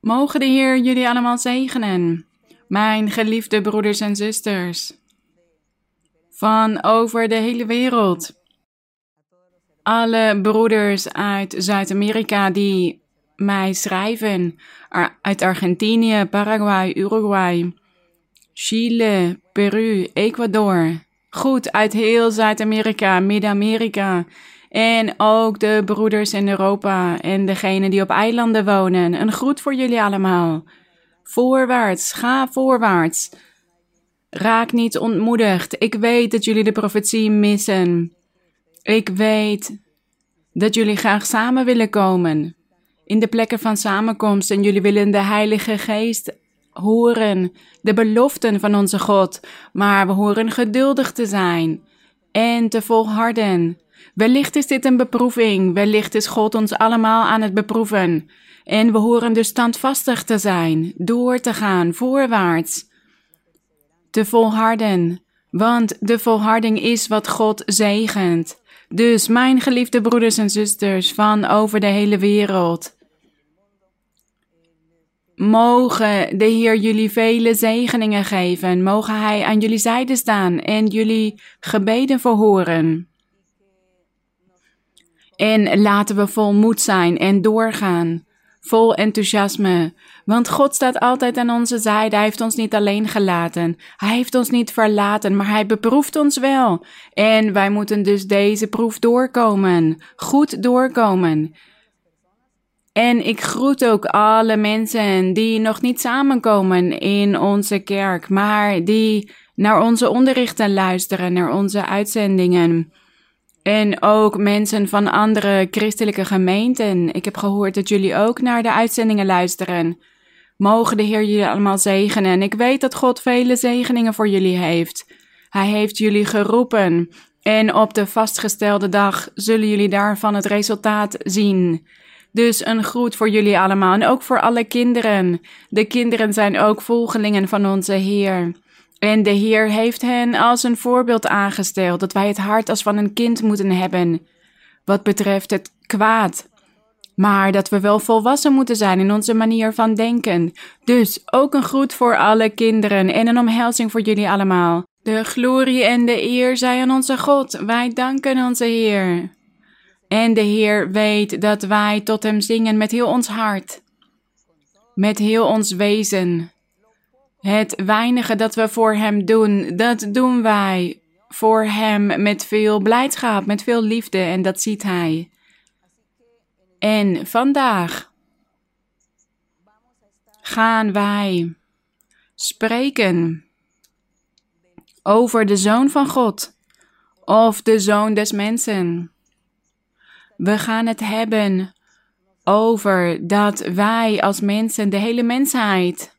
Mogen de Heer jullie allemaal zegenen, mijn geliefde broeders en zusters, van over de hele wereld. Alle broeders uit Zuid-Amerika die mij schrijven, uit Argentinië, Paraguay, Uruguay, Chile, Peru, Ecuador. Goed, uit heel Zuid-Amerika, Midden-Amerika. En ook de broeders in Europa en degenen die op eilanden wonen. Een groet voor jullie allemaal. Voorwaarts, ga voorwaarts. Raak niet ontmoedigd. Ik weet dat jullie de profetie missen. Ik weet dat jullie graag samen willen komen. In de plekken van samenkomst en jullie willen de Heilige Geest horen, de beloften van onze God. Maar we horen geduldig te zijn en te volharden. Wellicht is dit een beproeving, wellicht is God ons allemaal aan het beproeven. En we horen dus standvastig te zijn, door te gaan, voorwaarts. Te volharden, want de volharding is wat God zegent. Dus, mijn geliefde broeders en zusters van over de hele wereld, mogen de Heer jullie vele zegeningen geven, mogen Hij aan jullie zijde staan en jullie gebeden verhoren. En laten we vol moed zijn en doorgaan, vol enthousiasme, want God staat altijd aan onze zijde. Hij heeft ons niet alleen gelaten. Hij heeft ons niet verlaten, maar hij beproeft ons wel. En wij moeten dus deze proef doorkomen, goed doorkomen. En ik groet ook alle mensen die nog niet samenkomen in onze kerk, maar die naar onze onderrichten luisteren, naar onze uitzendingen. En ook mensen van andere christelijke gemeenten. Ik heb gehoord dat jullie ook naar de uitzendingen luisteren. Mogen de Heer jullie allemaal zegenen. Ik weet dat God vele zegeningen voor jullie heeft. Hij heeft jullie geroepen. En op de vastgestelde dag zullen jullie daarvan het resultaat zien. Dus een groet voor jullie allemaal en ook voor alle kinderen. De kinderen zijn ook volgelingen van onze Heer. En de Heer heeft hen als een voorbeeld aangesteld dat wij het hart als van een kind moeten hebben, wat betreft het kwaad. Maar dat we wel volwassen moeten zijn in onze manier van denken. Dus ook een groet voor alle kinderen en een omhelzing voor jullie allemaal. De glorie en de eer zij aan onze God. Wij danken onze Heer. En de Heer weet dat wij tot Hem zingen met heel ons hart, met heel ons wezen. Het weinige dat we voor Hem doen, dat doen wij voor Hem met veel blijdschap, met veel liefde en dat ziet Hij. En vandaag gaan wij spreken over de Zoon van God of de Zoon des Mensen. We gaan het hebben over dat wij als mensen, de hele mensheid,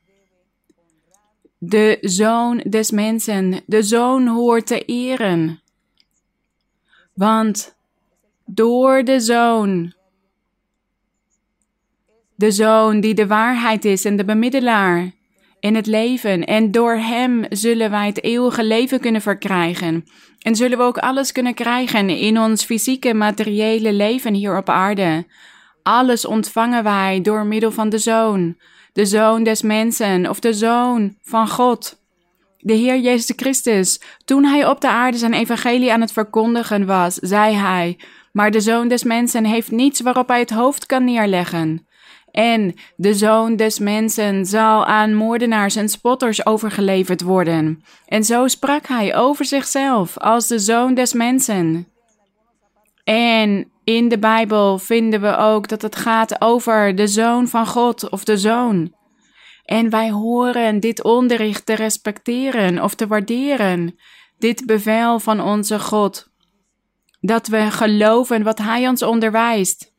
de zoon des mensen, de zoon hoort te eren. Want door de zoon, de zoon die de waarheid is en de bemiddelaar in het leven, en door hem zullen wij het eeuwige leven kunnen verkrijgen. En zullen we ook alles kunnen krijgen in ons fysieke, materiële leven hier op aarde. Alles ontvangen wij door middel van de Zoon, de Zoon des mensen of de Zoon van God. De Heer Jezus Christus, toen hij op de aarde zijn evangelie aan het verkondigen was, zei hij: Maar de Zoon des mensen heeft niets waarop hij het hoofd kan neerleggen. En de zoon des mensen zal aan moordenaars en spotters overgeleverd worden. En zo sprak hij over zichzelf als de zoon des mensen. En in de Bijbel vinden we ook dat het gaat over de zoon van God of de zoon. En wij horen dit onderricht te respecteren of te waarderen, dit bevel van onze God. Dat we geloven wat Hij ons onderwijst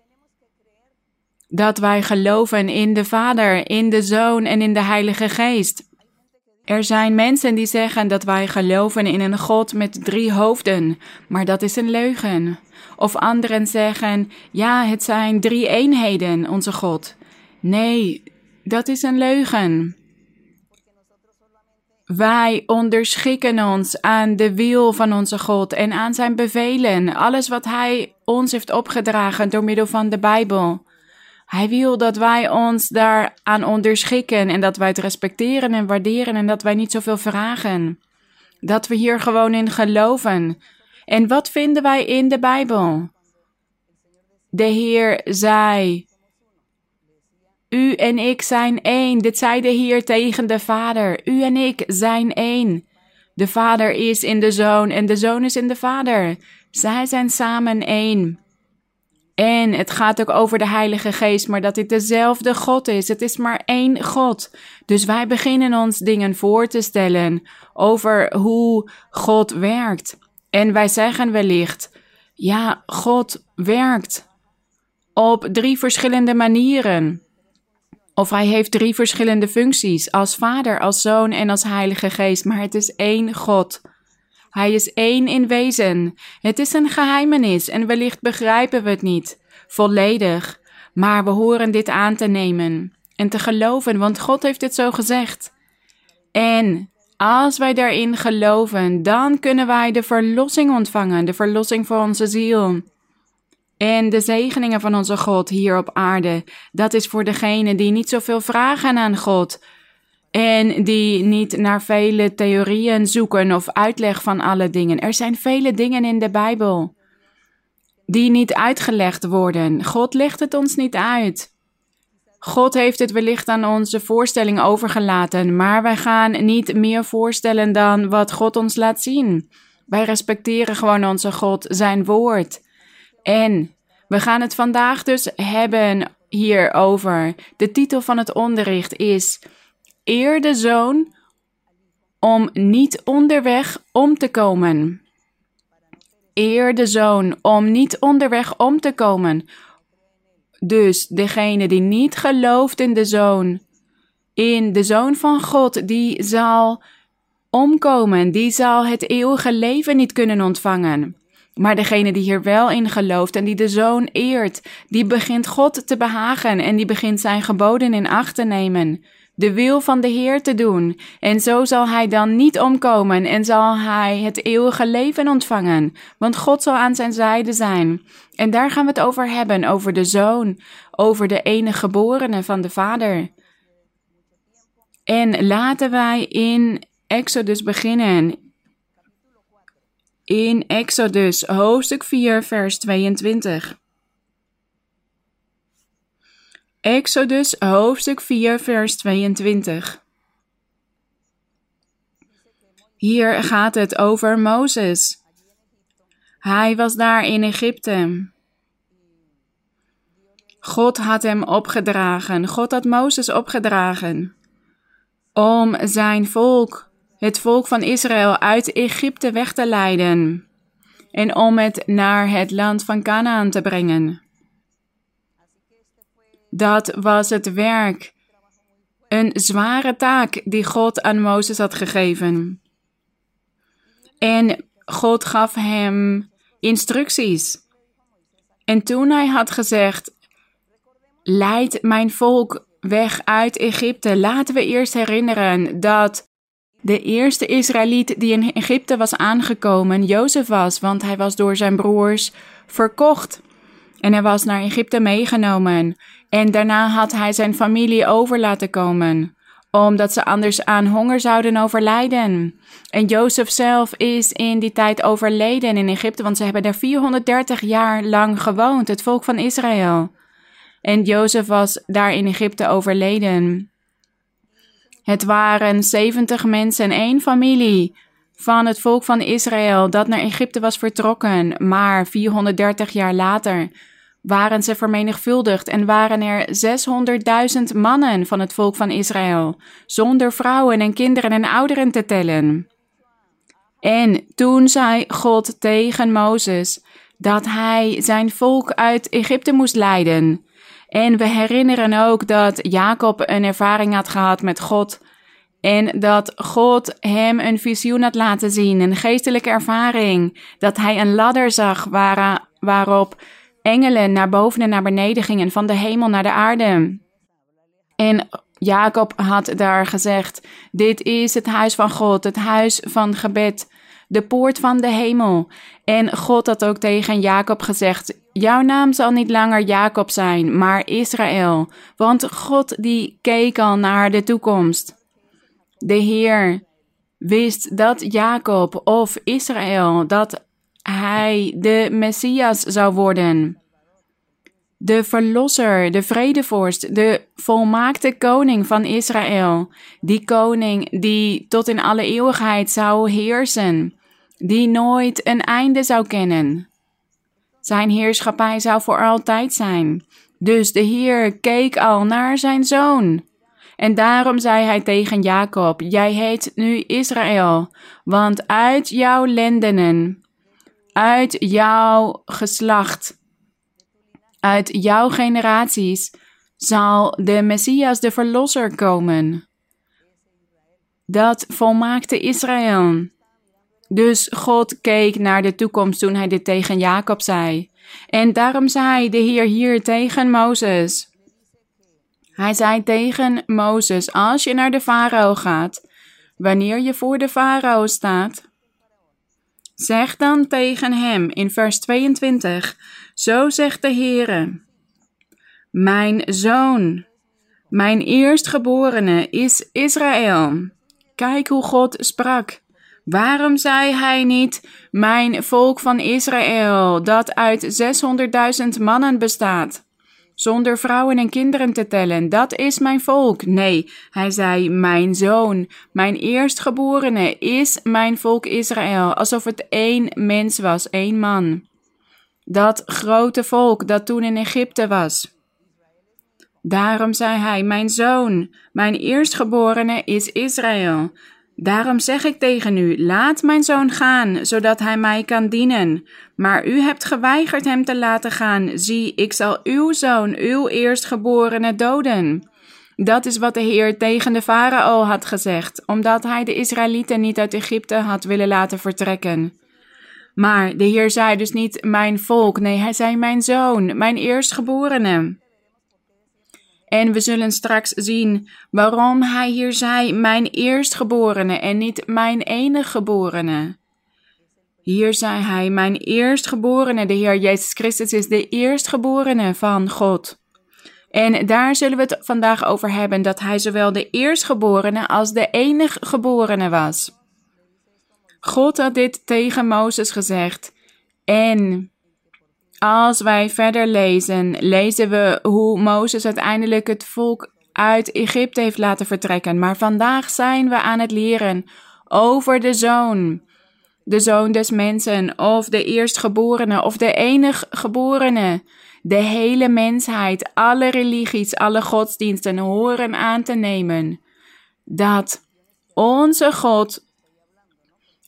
dat wij geloven in de Vader, in de Zoon en in de Heilige Geest. Er zijn mensen die zeggen dat wij geloven in een God met drie hoofden, maar dat is een leugen. Of anderen zeggen, ja, het zijn drie eenheden, onze God. Nee, dat is een leugen. Wij onderschikken ons aan de wil van onze God en aan zijn bevelen, alles wat Hij ons heeft opgedragen door middel van de Bijbel. Hij wil dat wij ons daaraan onderschikken en dat wij het respecteren en waarderen en dat wij niet zoveel vragen. Dat we hier gewoon in geloven. En wat vinden wij in de Bijbel? De Heer zei: U en ik zijn één. Dit zei de Heer tegen de Vader. U en ik zijn één. De Vader is in de Zoon en de Zoon is in de Vader. Zij zijn samen één. En het gaat ook over de Heilige Geest, maar dat dit dezelfde God is. Het is maar één God. Dus wij beginnen ons dingen voor te stellen over hoe God werkt. En wij zeggen wellicht: ja, God werkt op drie verschillende manieren. Of hij heeft drie verschillende functies: als Vader, als Zoon en als Heilige Geest. Maar het is één God. Hij is één in wezen. Het is een geheimenis en wellicht begrijpen we het niet volledig, maar we horen dit aan te nemen en te geloven, want God heeft dit zo gezegd. En als wij daarin geloven, dan kunnen wij de verlossing ontvangen, de verlossing voor onze ziel. En de zegeningen van onze God hier op aarde, dat is voor degenen die niet zoveel vragen aan God, en die niet naar vele theorieën zoeken of uitleg van alle dingen. Er zijn vele dingen in de Bijbel die niet uitgelegd worden. God legt het ons niet uit. God heeft het wellicht aan onze voorstelling overgelaten, maar wij gaan niet meer voorstellen dan wat God ons laat zien. Wij respecteren gewoon onze God, zijn woord. En we gaan het vandaag dus hebben hierover. De titel van het onderricht is Eer de zoon om niet onderweg om te komen. Eer de zoon om niet onderweg om te komen. Dus degene die niet gelooft in de zoon, in de zoon van God, die zal omkomen, die zal het eeuwige leven niet kunnen ontvangen. Maar degene die hier wel in gelooft en die de zoon eert, die begint God te behagen en die begint zijn geboden in acht te nemen de wil van de Heer te doen. En zo zal hij dan niet omkomen en zal hij het eeuwige leven ontvangen. Want God zal aan zijn zijde zijn. En daar gaan we het over hebben, over de zoon, over de enige geborene van de Vader. En laten wij in Exodus beginnen. In Exodus hoofdstuk 4, vers 22. Exodus hoofdstuk 4, vers 22. Hier gaat het over Mozes. Hij was daar in Egypte. God had hem opgedragen, God had Mozes opgedragen om zijn volk, het volk van Israël, uit Egypte weg te leiden en om het naar het land van Canaan te brengen. Dat was het werk. Een zware taak die God aan Mozes had gegeven. En God gaf hem instructies. En toen hij had gezegd: Leid mijn volk weg uit Egypte. Laten we eerst herinneren dat de eerste Israëliet die in Egypte was aangekomen Jozef was, want hij was door zijn broers verkocht. En hij was naar Egypte meegenomen. En daarna had hij zijn familie over laten komen, omdat ze anders aan honger zouden overlijden. En Jozef zelf is in die tijd overleden in Egypte, want ze hebben daar 430 jaar lang gewoond, het volk van Israël. En Jozef was daar in Egypte overleden. Het waren 70 mensen, één familie van het volk van Israël dat naar Egypte was vertrokken, maar 430 jaar later waren ze vermenigvuldigd en waren er 600.000 mannen van het volk van Israël, zonder vrouwen en kinderen en ouderen te tellen. En toen zei God tegen Mozes dat hij zijn volk uit Egypte moest leiden. En we herinneren ook dat Jacob een ervaring had gehad met God. En dat God hem een visioen had laten zien, een geestelijke ervaring. Dat hij een ladder zag waar, waarop engelen naar boven en naar beneden gingen, van de hemel naar de aarde. En Jacob had daar gezegd: Dit is het huis van God, het huis van gebed. de poort van de hemel. En God had ook tegen Jacob gezegd: Jouw naam zal niet langer Jacob zijn, maar Israël. Want God die keek al naar de toekomst. De Heer wist dat Jacob of Israël, dat hij de Messias zou worden. De verlosser, de vredevorst, de volmaakte koning van Israël. Die koning die tot in alle eeuwigheid zou heersen, die nooit een einde zou kennen. Zijn heerschappij zou voor altijd zijn. Dus de Heer keek al naar zijn zoon. En daarom zei hij tegen Jacob: Jij heet nu Israël, want uit jouw lendenen, uit jouw geslacht, uit jouw generaties zal de Messias, de Verlosser, komen. Dat volmaakte Israël. Dus God keek naar de toekomst toen hij dit tegen Jacob zei. En daarom zei de Heer hier tegen Mozes. Hij zei tegen Mozes: Als je naar de farao gaat, wanneer je voor de farao staat, zeg dan tegen hem in vers 22: Zo zegt de Heere: Mijn zoon, mijn eerstgeborene is Israël. Kijk hoe God sprak. Waarom zei hij niet: Mijn volk van Israël, dat uit 600.000 mannen bestaat? Zonder vrouwen en kinderen te tellen. Dat is mijn volk. Nee, hij zei: Mijn zoon, mijn eerstgeborene is mijn volk Israël. Alsof het één mens was, één man. Dat grote volk dat toen in Egypte was. Daarom zei hij: Mijn zoon, mijn eerstgeborene is Israël. Daarom zeg ik tegen u: laat mijn zoon gaan, zodat hij mij kan dienen. Maar u hebt geweigerd hem te laten gaan. Zie, ik zal uw zoon, uw eerstgeborene, doden. Dat is wat de Heer tegen de farao had gezegd, omdat hij de Israëlieten niet uit Egypte had willen laten vertrekken. Maar de Heer zei dus niet mijn volk, nee, hij zei mijn zoon, mijn eerstgeborene. En we zullen straks zien waarom hij hier zei mijn eerstgeborene en niet mijn enige geborene. Hier zei hij mijn eerstgeborene, de Heer Jezus Christus is de eerstgeborene van God. En daar zullen we het vandaag over hebben dat hij zowel de eerstgeborene als de enige geborene was. God had dit tegen Mozes gezegd. En als wij verder lezen, lezen we hoe Mozes uiteindelijk het volk uit Egypte heeft laten vertrekken. Maar vandaag zijn we aan het leren over de zoon. De zoon des mensen, of de eerstgeborene, of de enige geborene. De hele mensheid, alle religies, alle godsdiensten horen aan te nemen dat onze God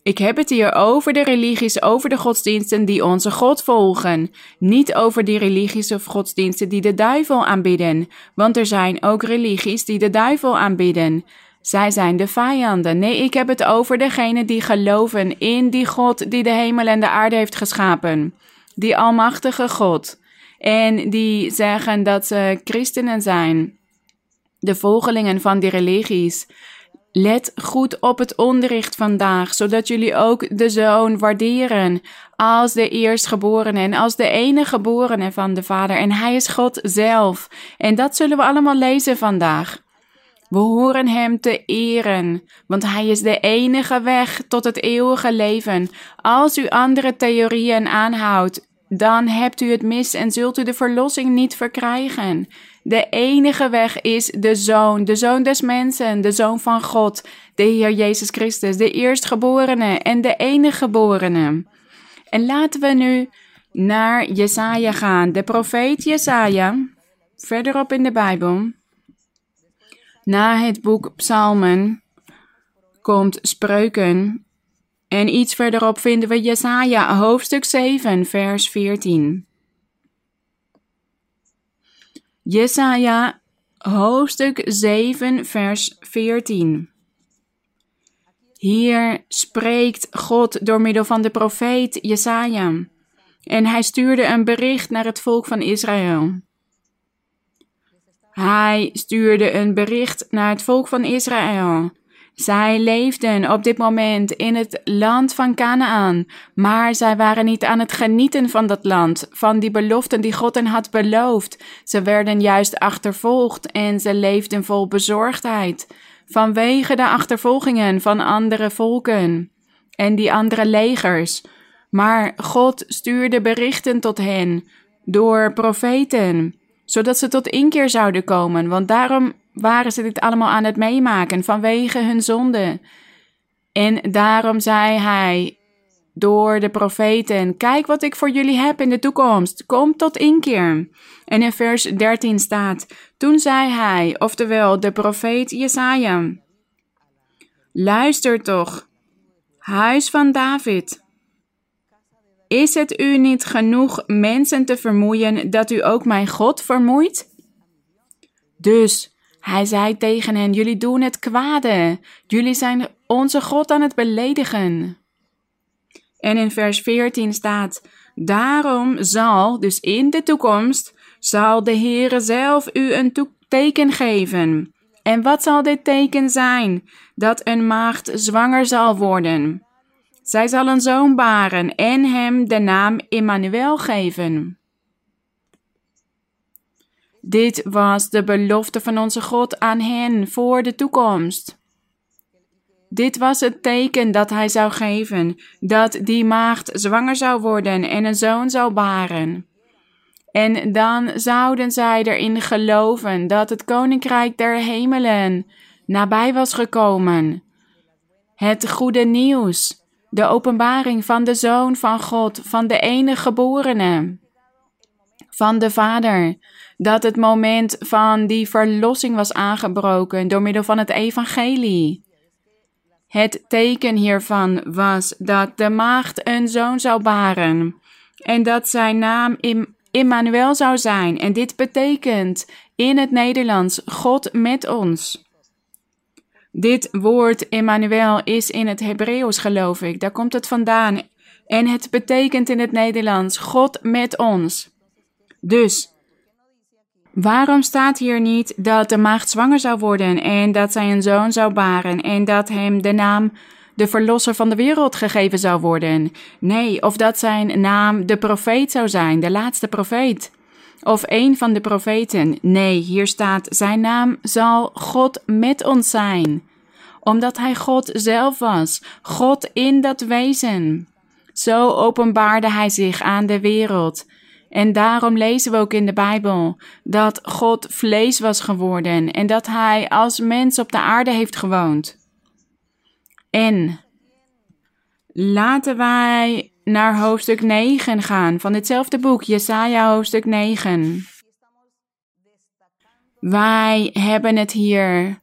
ik heb het hier over de religies, over de godsdiensten die onze God volgen. Niet over die religies of godsdiensten die de duivel aanbidden. Want er zijn ook religies die de duivel aanbidden. Zij zijn de vijanden. Nee, ik heb het over degenen die geloven in die God die de hemel en de aarde heeft geschapen. Die almachtige God. En die zeggen dat ze christenen zijn. De volgelingen van die religies. Let goed op het onderricht vandaag, zodat jullie ook de zoon waarderen als de eerstgeborene en als de enige geborene van de Vader. En hij is God zelf. En dat zullen we allemaal lezen vandaag. We horen hem te eren, want hij is de enige weg tot het eeuwige leven. Als u andere theorieën aanhoudt, dan hebt u het mis en zult u de verlossing niet verkrijgen. De enige weg is de Zoon, de Zoon des mensen, de Zoon van God, de Heer Jezus Christus, de eerstgeborene en de enige geborene. En laten we nu naar Jesaja gaan, de profeet Jesaja, verderop in de Bijbel. Na het boek Psalmen komt Spreuken en iets verderop vinden we Jesaja, hoofdstuk 7, vers 14. Jesaja hoofdstuk 7 vers 14. Hier spreekt God door middel van de profeet Jesaja. En hij stuurde een bericht naar het volk van Israël. Hij stuurde een bericht naar het volk van Israël. Zij leefden op dit moment in het land van Canaan, maar zij waren niet aan het genieten van dat land, van die beloften die God hen had beloofd. Ze werden juist achtervolgd en ze leefden vol bezorgdheid vanwege de achtervolgingen van andere volken en die andere legers. Maar God stuurde berichten tot hen door profeten, zodat ze tot inkeer zouden komen, want daarom waren ze dit allemaal aan het meemaken vanwege hun zonde. En daarom zei hij door de profeten: Kijk wat ik voor jullie heb in de toekomst. Kom tot inkeer. En in vers 13 staat: Toen zei hij, oftewel de profeet Jesaja: Luister toch, huis van David. Is het u niet genoeg mensen te vermoeien dat u ook mijn God vermoeit? Dus hij zei tegen hen: Jullie doen het kwade. Jullie zijn onze God aan het beledigen. En in vers 14 staat: Daarom zal, dus in de toekomst, zal de Heere zelf u een teken geven. En wat zal dit teken zijn? Dat een maagd zwanger zal worden. Zij zal een zoon baren en hem de naam Immanuel geven. Dit was de belofte van onze God aan hen voor de toekomst. Dit was het teken dat hij zou geven, dat die maagd zwanger zou worden en een zoon zou baren. En dan zouden zij erin geloven dat het koninkrijk der hemelen nabij was gekomen. Het goede nieuws, de openbaring van de zoon van God, van de enige geborene, van de Vader, dat het moment van die verlossing was aangebroken door middel van het evangelie. Het teken hiervan was dat de maagd een zoon zou baren en dat zijn naam Immanuel zou zijn. En dit betekent in het Nederlands God met ons. Dit woord Immanuel is in het Hebreeuws, geloof ik. Daar komt het vandaan. En het betekent in het Nederlands God met ons. Dus Waarom staat hier niet dat de maagd zwanger zou worden en dat zij een zoon zou baren en dat hem de naam de verlosser van de wereld gegeven zou worden? Nee, of dat zijn naam de profeet zou zijn, de laatste profeet. Of een van de profeten. Nee, hier staat zijn naam zal God met ons zijn. Omdat hij God zelf was, God in dat wezen. Zo openbaarde hij zich aan de wereld. En daarom lezen we ook in de Bijbel dat God vlees was geworden en dat Hij als mens op de aarde heeft gewoond. En laten wij naar hoofdstuk 9 gaan van ditzelfde boek, Jesaja hoofdstuk 9. Wij hebben het hier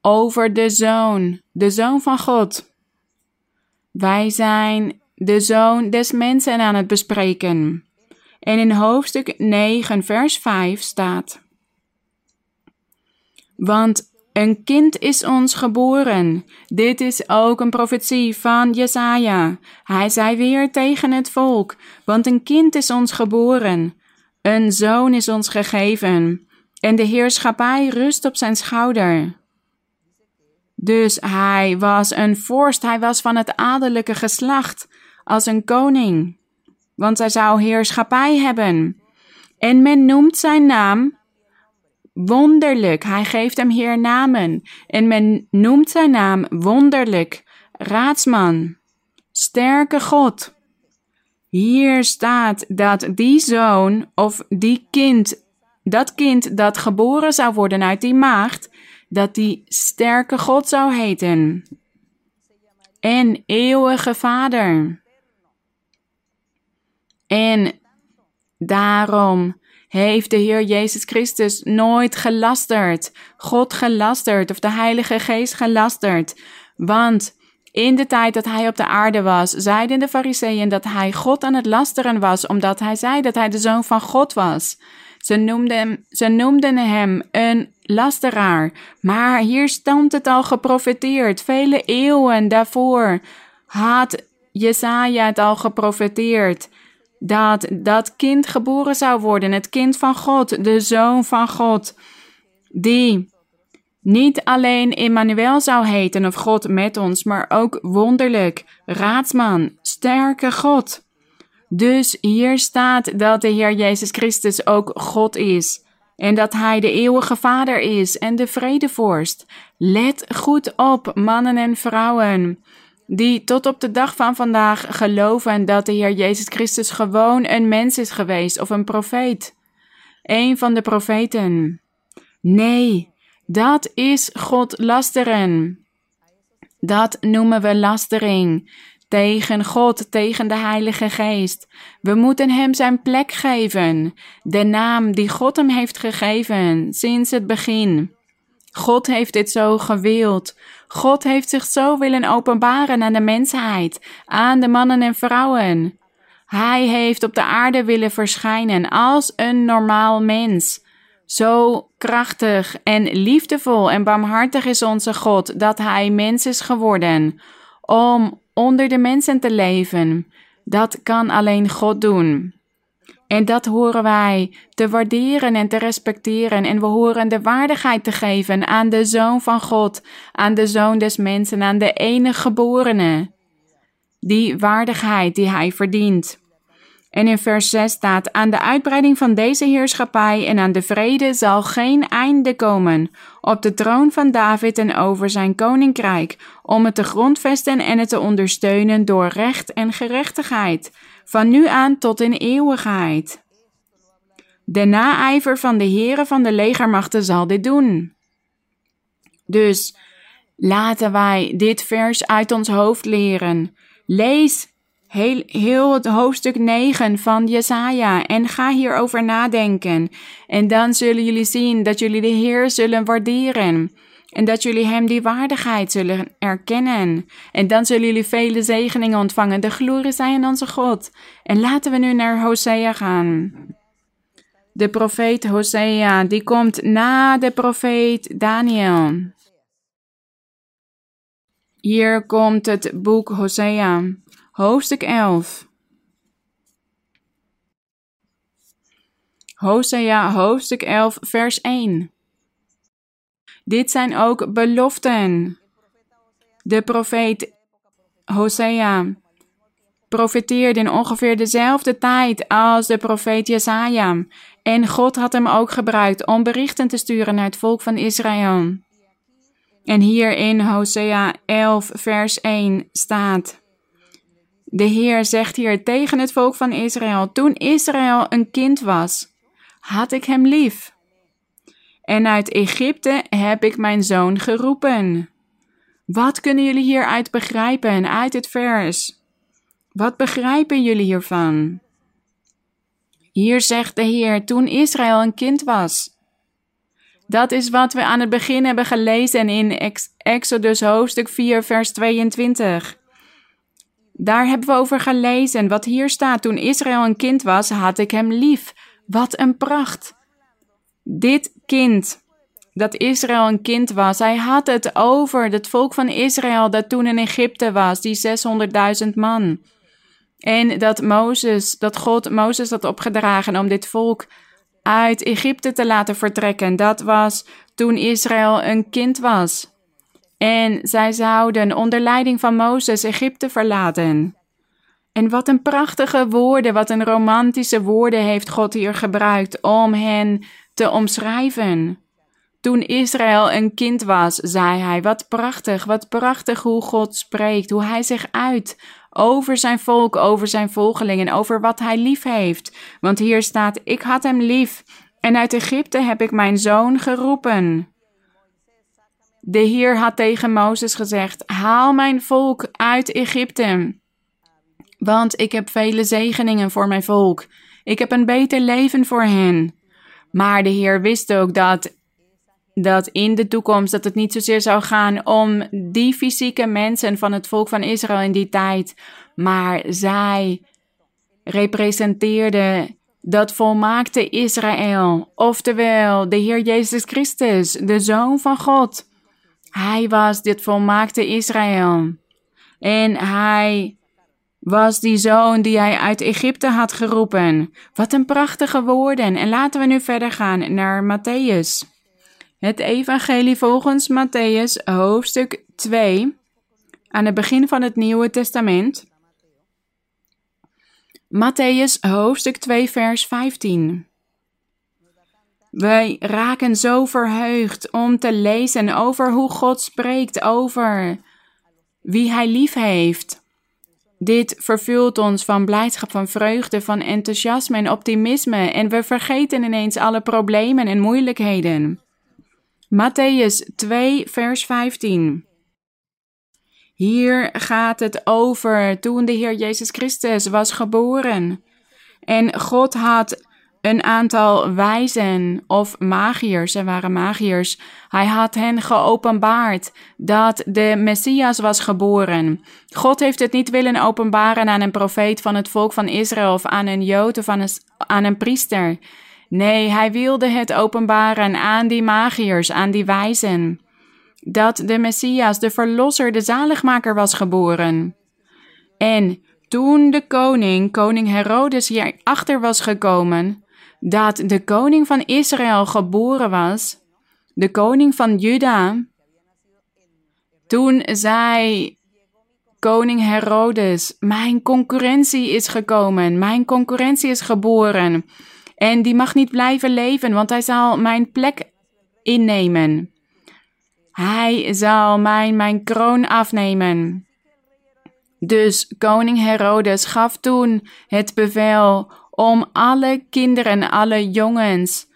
over de Zoon, de Zoon van God. Wij zijn de Zoon des mensen aan het bespreken. En in hoofdstuk 9, vers 5 staat: Want een kind is ons geboren. Dit is ook een profetie van Jesaja. Hij zei weer tegen het volk: Want een kind is ons geboren. Een zoon is ons gegeven. En de heerschappij rust op zijn schouder. Dus hij was een vorst, hij was van het adellijke geslacht, als een koning want hij zou heerschappij hebben. En men noemt zijn naam wonderlijk. Hij geeft hem hier namen. En men noemt zijn naam wonderlijk, raadsman, sterke God. Hier staat dat die zoon of die kind, dat kind dat geboren zou worden uit die maagd, dat die sterke God zou heten. En eeuwige Vader. En daarom heeft de Heer Jezus Christus nooit gelasterd, God gelasterd of de Heilige Geest gelasterd. Want in de tijd dat hij op de aarde was, zeiden de Fariseeën dat hij God aan het lasteren was, omdat hij zei dat hij de zoon van God was. Ze noemden, hem, ze noemden hem een lasteraar. Maar hier stond het al geprofeteerd. Vele eeuwen daarvoor had Jesaja het al geprofeteerd dat dat kind geboren zou worden, het kind van God, de zoon van God, die niet alleen Emmanuel zou heten of God met ons, maar ook wonderlijk, raadsman, sterke God. Dus hier staat dat de Heer Jezus Christus ook God is en dat Hij de eeuwige Vader is en de vredevorst. Let goed op, mannen en vrouwen, die tot op de dag van vandaag geloven dat de Heer Jezus Christus gewoon een mens is geweest of een profeet. Een van de profeten. Nee, dat is God lasteren. Dat noemen we lastering. Tegen God, tegen de Heilige Geest. We moeten Hem zijn plek geven. De naam die God Hem heeft gegeven sinds het begin. God heeft dit zo gewild. God heeft zich zo willen openbaren aan de mensheid, aan de mannen en vrouwen. Hij heeft op de aarde willen verschijnen als een normaal mens. Zo krachtig en liefdevol en barmhartig is onze God dat Hij mens is geworden om onder de mensen te leven. Dat kan alleen God doen. En dat horen wij te waarderen en te respecteren. En we horen de waardigheid te geven aan de Zoon van God, aan de Zoon des mensen, aan de enige geborene. Die waardigheid die hij verdient. En in vers 6 staat: Aan de uitbreiding van deze heerschappij en aan de vrede zal geen einde komen. Op de troon van David en over zijn koninkrijk, om het te grondvesten en het te ondersteunen door recht en gerechtigheid, van nu aan tot in eeuwigheid. De naijver van de heren van de legermachten zal dit doen. Dus laten wij dit vers uit ons hoofd leren. Lees heel, heel het hoofdstuk 9 van Jesaja en ga hierover nadenken. En dan zullen jullie zien dat jullie de Heer zullen waarderen. En dat jullie Hem die waardigheid zullen erkennen. En dan zullen jullie vele zegeningen ontvangen. De glorie zij in onze God. En laten we nu naar Hosea gaan. De profeet Hosea, die komt na de profeet Daniel. Hier komt het boek Hosea. Hoofdstuk 11. Hosea, hoofdstuk 11, vers 1. Dit zijn ook beloften. De profeet Hosea profeteerde in ongeveer dezelfde tijd als de profeet Jesaja. En God had hem ook gebruikt om berichten te sturen naar het volk van Israël. En hier in Hosea 11, vers 1 staat. De Heer zegt hier tegen het volk van Israël: Toen Israël een kind was, had ik hem lief. En uit Egypte heb ik mijn zoon geroepen. Wat kunnen jullie hieruit begrijpen, uit het vers? Wat begrijpen jullie hiervan? Hier zegt de Heer: Toen Israël een kind was. Dat is wat we aan het begin hebben gelezen in Exodus hoofdstuk 4, vers 22. Daar hebben we over gelezen. Wat hier staat: Toen Israël een kind was, had ik hem lief. Wat een pracht. Dit kind, dat Israël een kind was, hij had het over het volk van Israël dat toen in Egypte was, die 600.000 man. En dat Mozes, dat God Mozes had opgedragen om dit volk uit Egypte te laten vertrekken. Dat was toen Israël een kind was. En zij zouden onder leiding van Mozes Egypte verlaten. En wat een prachtige woorden, wat een romantische woorden heeft God hier gebruikt om hen te omschrijven. Toen Israël een kind was, zei hij: Wat prachtig, wat prachtig hoe God spreekt, hoe hij zich uit over zijn volk, over zijn volgelingen, over wat hij lief heeft. Want hier staat: Ik had hem lief en uit Egypte heb ik mijn zoon geroepen. De Heer had tegen Mozes gezegd: Haal mijn volk uit Egypte. Want ik heb vele zegeningen voor mijn volk. Ik heb een beter leven voor hen. Maar de Heer wist ook dat, dat in de toekomst dat het niet zozeer zou gaan om die fysieke mensen van het volk van Israël in die tijd. Maar zij representeerden dat volmaakte Israël, oftewel de Heer Jezus Christus, de Zoon van God. Hij was dit volmaakte Israël. En hij was die zoon die hij uit Egypte had geroepen. Wat een prachtige woorden. En laten we nu verder gaan naar Matthäus. Het Evangelie volgens Matthäus, hoofdstuk 2, aan het begin van het Nieuwe Testament. Matthäus, hoofdstuk 2, vers 15. Wij raken zo verheugd om te lezen over hoe God spreekt over wie Hij lief heeft. Dit vervult ons van blijdschap, van vreugde, van enthousiasme en optimisme en we vergeten ineens alle problemen en moeilijkheden. Matthäus 2, vers 15. Hier gaat het over toen de Heer Jezus Christus was geboren. En God had een aantal wijzen of magiërs, er waren magiërs. Hij had hen geopenbaard dat de Messias was geboren. God heeft het niet willen openbaren aan een profeet van het volk van Israël of aan een Jood of aan een, aan een priester. Nee, hij wilde het openbaren aan die magiërs, aan die wijzen. Dat de Messias, de verlosser, de zaligmaker was geboren. En toen de koning, koning Herodes, hierachter was gekomen, dat de koning van Israël geboren was, de koning van Juda, toen zei koning Herodes, mijn concurrentie is gekomen, mijn concurrentie is geboren en die mag niet blijven leven, want hij zal mijn plek innemen. Hij zal mijn, mijn kroon afnemen. Dus koning Herodes gaf toen het bevel om alle kinderen, alle jongens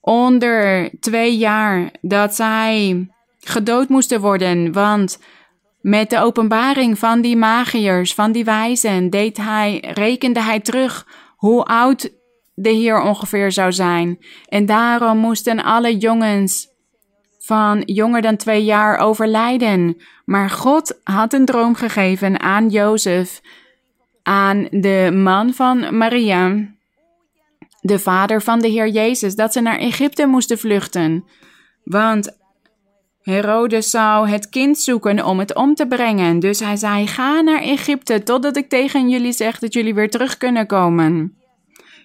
onder twee jaar, dat zij gedood moesten worden, want met de openbaring van die magiërs, van die wijzen, deed hij, rekende hij terug hoe oud de Heer ongeveer zou zijn. En daarom moesten alle jongens van jonger dan twee jaar overlijden. Maar God had een droom gegeven aan Jozef aan de man van Maria, de vader van de Heer Jezus, dat ze naar Egypte moesten vluchten. Want Herodes zou het kind zoeken om het om te brengen. Dus hij zei: Ga naar Egypte totdat ik tegen jullie zeg dat jullie weer terug kunnen komen.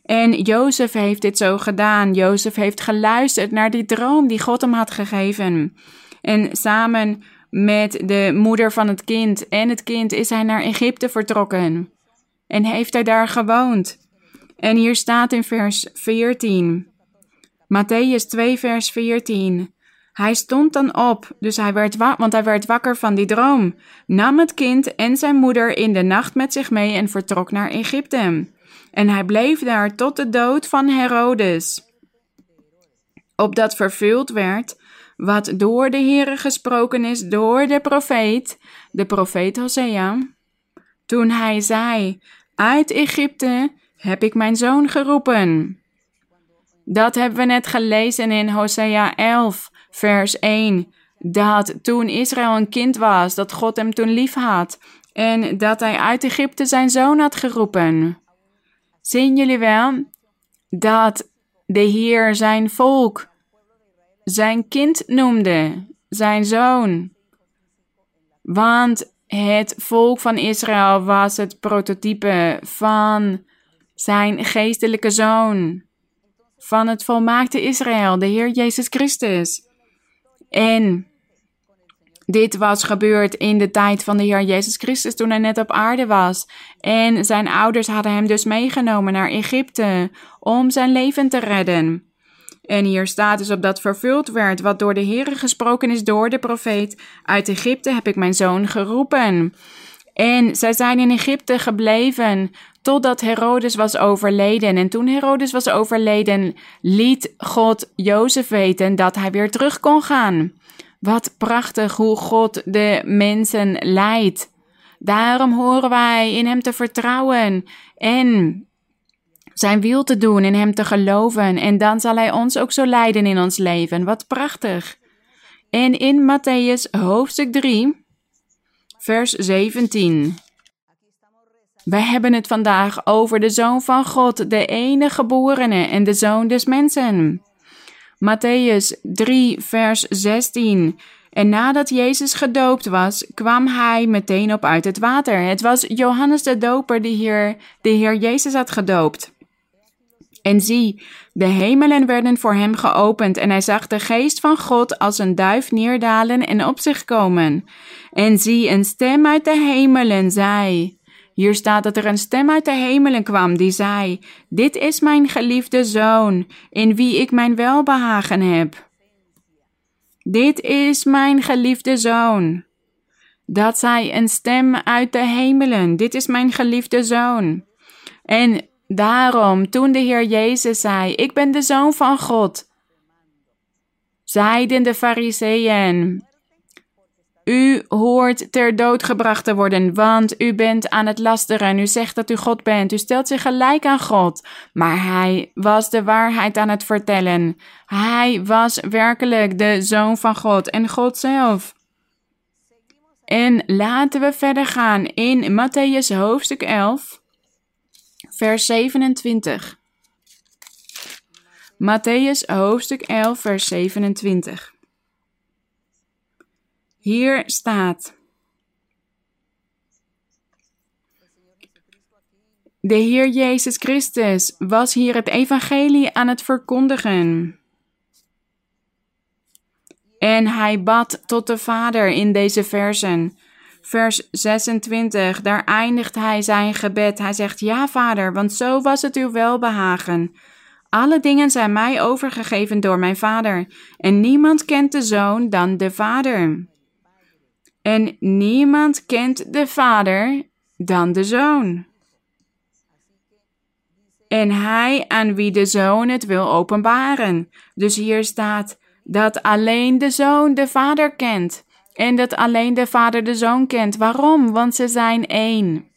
En Jozef heeft dit zo gedaan. Jozef heeft geluisterd naar die droom die God hem had gegeven. En samen met de moeder van het kind en het kind is hij naar Egypte vertrokken en heeft hij daar gewoond. En hier staat in vers 14, Matthäus 2, vers 14. Hij stond dan op, dus hij werd want hij werd wakker van die droom, nam het kind en zijn moeder in de nacht met zich mee en vertrok naar Egypte. En hij bleef daar tot de dood van Herodes. Opdat vervuld werd wat door de Heere gesproken is door de profeet, de profeet Hosea, toen hij zei: Uit Egypte heb ik mijn zoon geroepen. Dat hebben we net gelezen in Hosea 11, vers 1. Dat toen Israël een kind was, dat God hem toen lief had. En dat hij uit Egypte zijn zoon had geroepen. Zien jullie wel dat de Heer zijn volk zijn kind noemde, zijn zoon? Want het volk van Israël was het prototype van zijn geestelijke zoon, van het volmaakte Israël, de Heer Jezus Christus. En dit was gebeurd in de tijd van de Heer Jezus Christus toen hij net op aarde was. En zijn ouders hadden hem dus meegenomen naar Egypte om zijn leven te redden. En hier staat dus op dat vervuld werd wat door de Heere gesproken is door de profeet. Uit Egypte heb ik mijn zoon geroepen. En zij zijn in Egypte gebleven totdat Herodes was overleden. En toen Herodes was overleden, liet God Jozef weten dat hij weer terug kon gaan. Wat prachtig hoe God de mensen leidt. Daarom horen wij in Hem te vertrouwen en zijn wil te doen, in Hem te geloven. En dan zal Hij ons ook zo leiden in ons leven. Wat prachtig. En in Matthäus hoofdstuk 3, vers 17. Wij hebben het vandaag over de Zoon van God, de enige geborene en de Zoon des mensen. Matthäus 3, vers 16. En nadat Jezus gedoopt was, kwam hij meteen op uit het water. Het was Johannes de Doper die hier de Heer Jezus had gedoopt. En zie, de hemelen werden voor hem geopend en hij zag de geest van God als een duif neerdalen en op zich komen. En zie, een stem uit de hemelen zei. Hier staat dat er een stem uit de hemelen kwam die zei: Dit is mijn geliefde zoon, in wie ik mijn welbehagen heb. Dit is mijn geliefde zoon. Dat zei een stem uit de hemelen: Dit is mijn geliefde zoon. En Daarom, toen de Heer Jezus zei: Ik ben de zoon van God, zeiden de Fariseeën: U hoort ter dood gebracht te worden, want u bent aan het lasteren. U zegt dat u God bent. U stelt zich gelijk aan God. Maar hij was de waarheid aan het vertellen. Hij was werkelijk de zoon van God en God zelf. En laten we verder gaan in Matthäus hoofdstuk 11 vers 27. Matthäus hoofdstuk 11, vers 27. Hier staat. De Heer Jezus Christus was hier het evangelie aan het verkondigen. En hij bad tot de Vader in deze versen vers 26, daar eindigt hij zijn gebed. Hij zegt: Ja, vader, want zo was het uw welbehagen. Alle dingen zijn mij overgegeven door mijn vader, en niemand kent de zoon dan de vader. En niemand kent de vader dan de zoon. En hij aan wie de zoon het wil openbaren. Dus hier staat dat alleen de zoon de vader kent. En dat alleen de Vader de Zoon kent. Waarom? Want ze zijn één.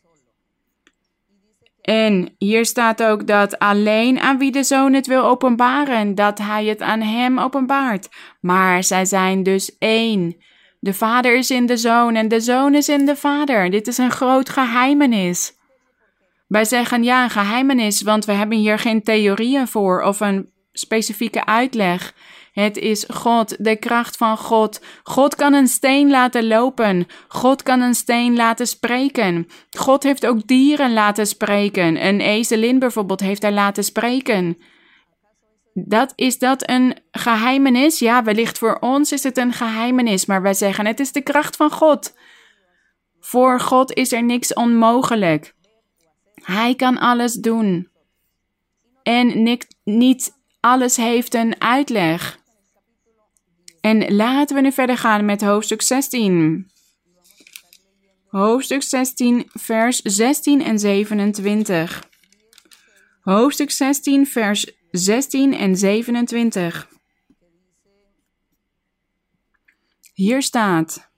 En hier staat ook dat alleen aan wie de Zoon het wil openbaren, dat Hij het aan Hem openbaart. Maar zij zijn dus één. De Vader is in de Zoon en de Zoon is in de Vader. Dit is een groot geheimenis. Wij zeggen ja, een geheimenis, want we hebben hier geen theorieën voor of een specifieke uitleg. Het is God, de kracht van God. God kan een steen laten lopen. God kan een steen laten spreken. God heeft ook dieren laten spreken. Een ezelin bijvoorbeeld heeft hij laten spreken. Dat, is dat een geheimenis? Ja, wellicht voor ons is het een geheimenis, maar wij zeggen het is de kracht van God. Voor God is er niks onmogelijk. Hij kan alles doen. En niet alles heeft een uitleg. En laten we nu verder gaan met hoofdstuk 16. Hoofdstuk 16, vers 16 en 27. Hoofdstuk 16, vers 16 en 27. Hier staat.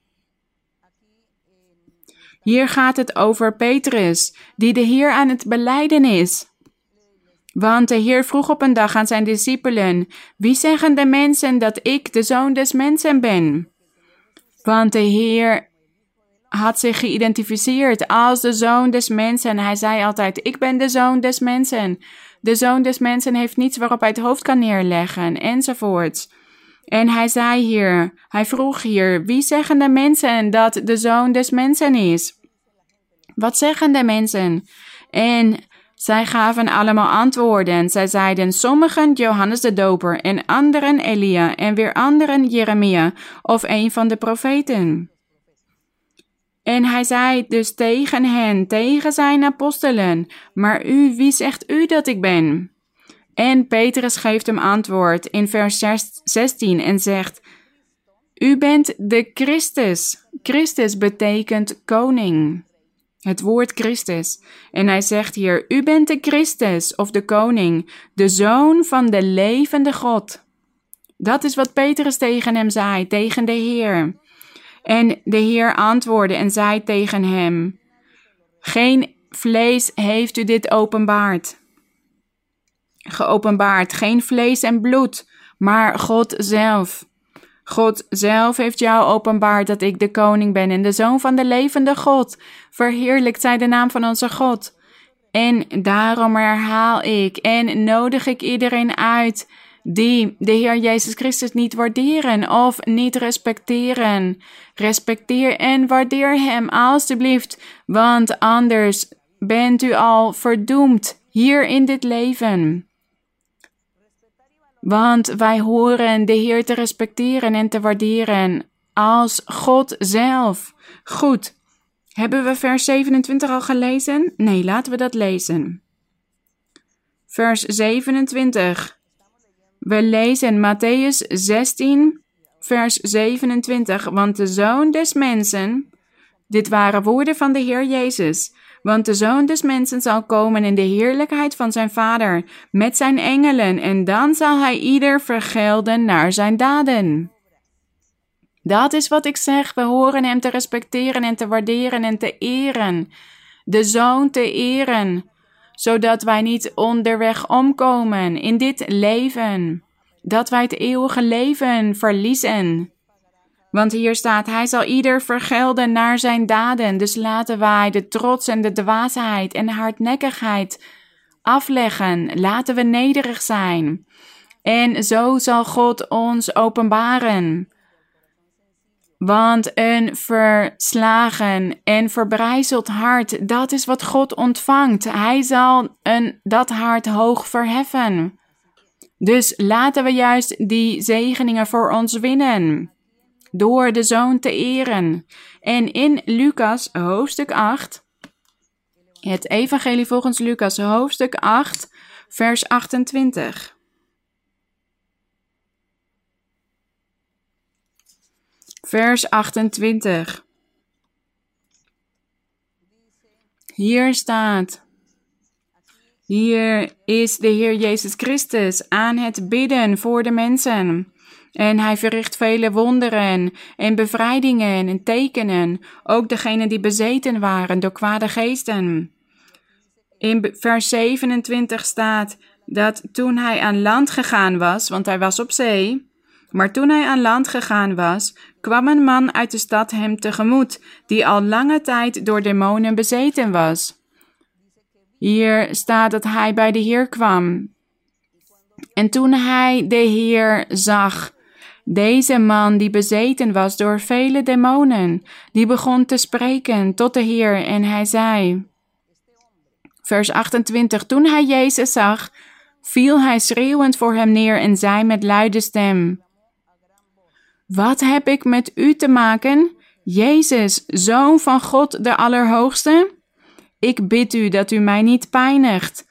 Hier gaat het over Petrus, die de Heer aan het beleiden is. Want de Heer vroeg op een dag aan zijn discipelen: Wie zeggen de mensen dat ik de zoon des mensen ben? Want de Heer had zich geïdentificeerd als de zoon des mensen. Hij zei altijd: Ik ben de zoon des mensen. De zoon des mensen heeft niets waarop hij het hoofd kan neerleggen, enzovoort. En hij zei hier, hij vroeg hier: Wie zeggen de mensen dat de zoon des mensen is? Wat zeggen de mensen? En zij gaven allemaal antwoorden. Zij zeiden sommigen Johannes de Doper en anderen Elia en weer anderen Jeremia of een van de profeten. En hij zei dus tegen hen, tegen zijn apostelen, maar u, wie zegt u dat ik ben? En Petrus geeft hem antwoord in vers 16 en zegt, U bent de Christus. Christus betekent koning het woord Christus. En hij zegt hier: U bent de Christus of de koning, de zoon van de levende God. Dat is wat Petrus tegen hem zei, tegen de Heer. En de Heer antwoordde en zei tegen hem: Geen vlees heeft u dit openbaard. Geopenbaard, geen vlees en bloed, maar God zelf. God zelf heeft jou openbaard dat ik de koning ben en de zoon van de levende God. Verheerlijkt zij de naam van onze God. En daarom herhaal ik en nodig ik iedereen uit die de Heer Jezus Christus niet waarderen of niet respecteren. Respecteer en waardeer Hem alstublieft, want anders bent u al verdoemd hier in dit leven. Want wij horen de Heer te respecteren en te waarderen als God zelf. Goed. Hebben we vers 27 al gelezen? Nee, laten we dat lezen. Vers 27. We lezen Matthäus 16, vers 27. Want de zoon des mensen. Dit waren woorden van de Heer Jezus. Want de zoon des mensen zal komen in de heerlijkheid van zijn vader met zijn engelen, en dan zal hij ieder vergelden naar zijn daden. Dat is wat ik zeg. We horen hem te respecteren en te waarderen en te eren. De zoon te eren, zodat wij niet onderweg omkomen in dit leven. Dat wij het eeuwige leven verliezen. Want hier staat, hij zal ieder vergelden naar zijn daden. Dus laten wij de trots en de dwaasheid en hardnekkigheid afleggen. Laten we nederig zijn. En zo zal God ons openbaren. Want een verslagen en verbrijzeld hart, dat is wat God ontvangt. Hij zal een, dat hart hoog verheffen. Dus laten we juist die zegeningen voor ons winnen door de Zoon te eren. En in Lucas hoofdstuk 8, het Evangelie volgens Lucas hoofdstuk 8, vers 28. Vers 28. Hier staat. Hier is de Heer Jezus Christus aan het bidden voor de mensen. En hij verricht vele wonderen en bevrijdingen en tekenen, ook degenen die bezeten waren door kwade geesten. In vers 27 staat dat toen hij aan land gegaan was, want hij was op zee, maar toen hij aan land gegaan was, kwam een man uit de stad hem tegemoet, die al lange tijd door demonen bezeten was. Hier staat dat hij bij de Heer kwam. En toen hij de Heer zag, deze man die bezeten was door vele demonen, die begon te spreken tot de Heer en hij zei, vers 28, toen hij Jezus zag, viel hij schreeuwend voor hem neer en zei met luide stem, Wat heb ik met u te maken, Jezus, Zoon van God de Allerhoogste? Ik bid u dat u mij niet pijnigt.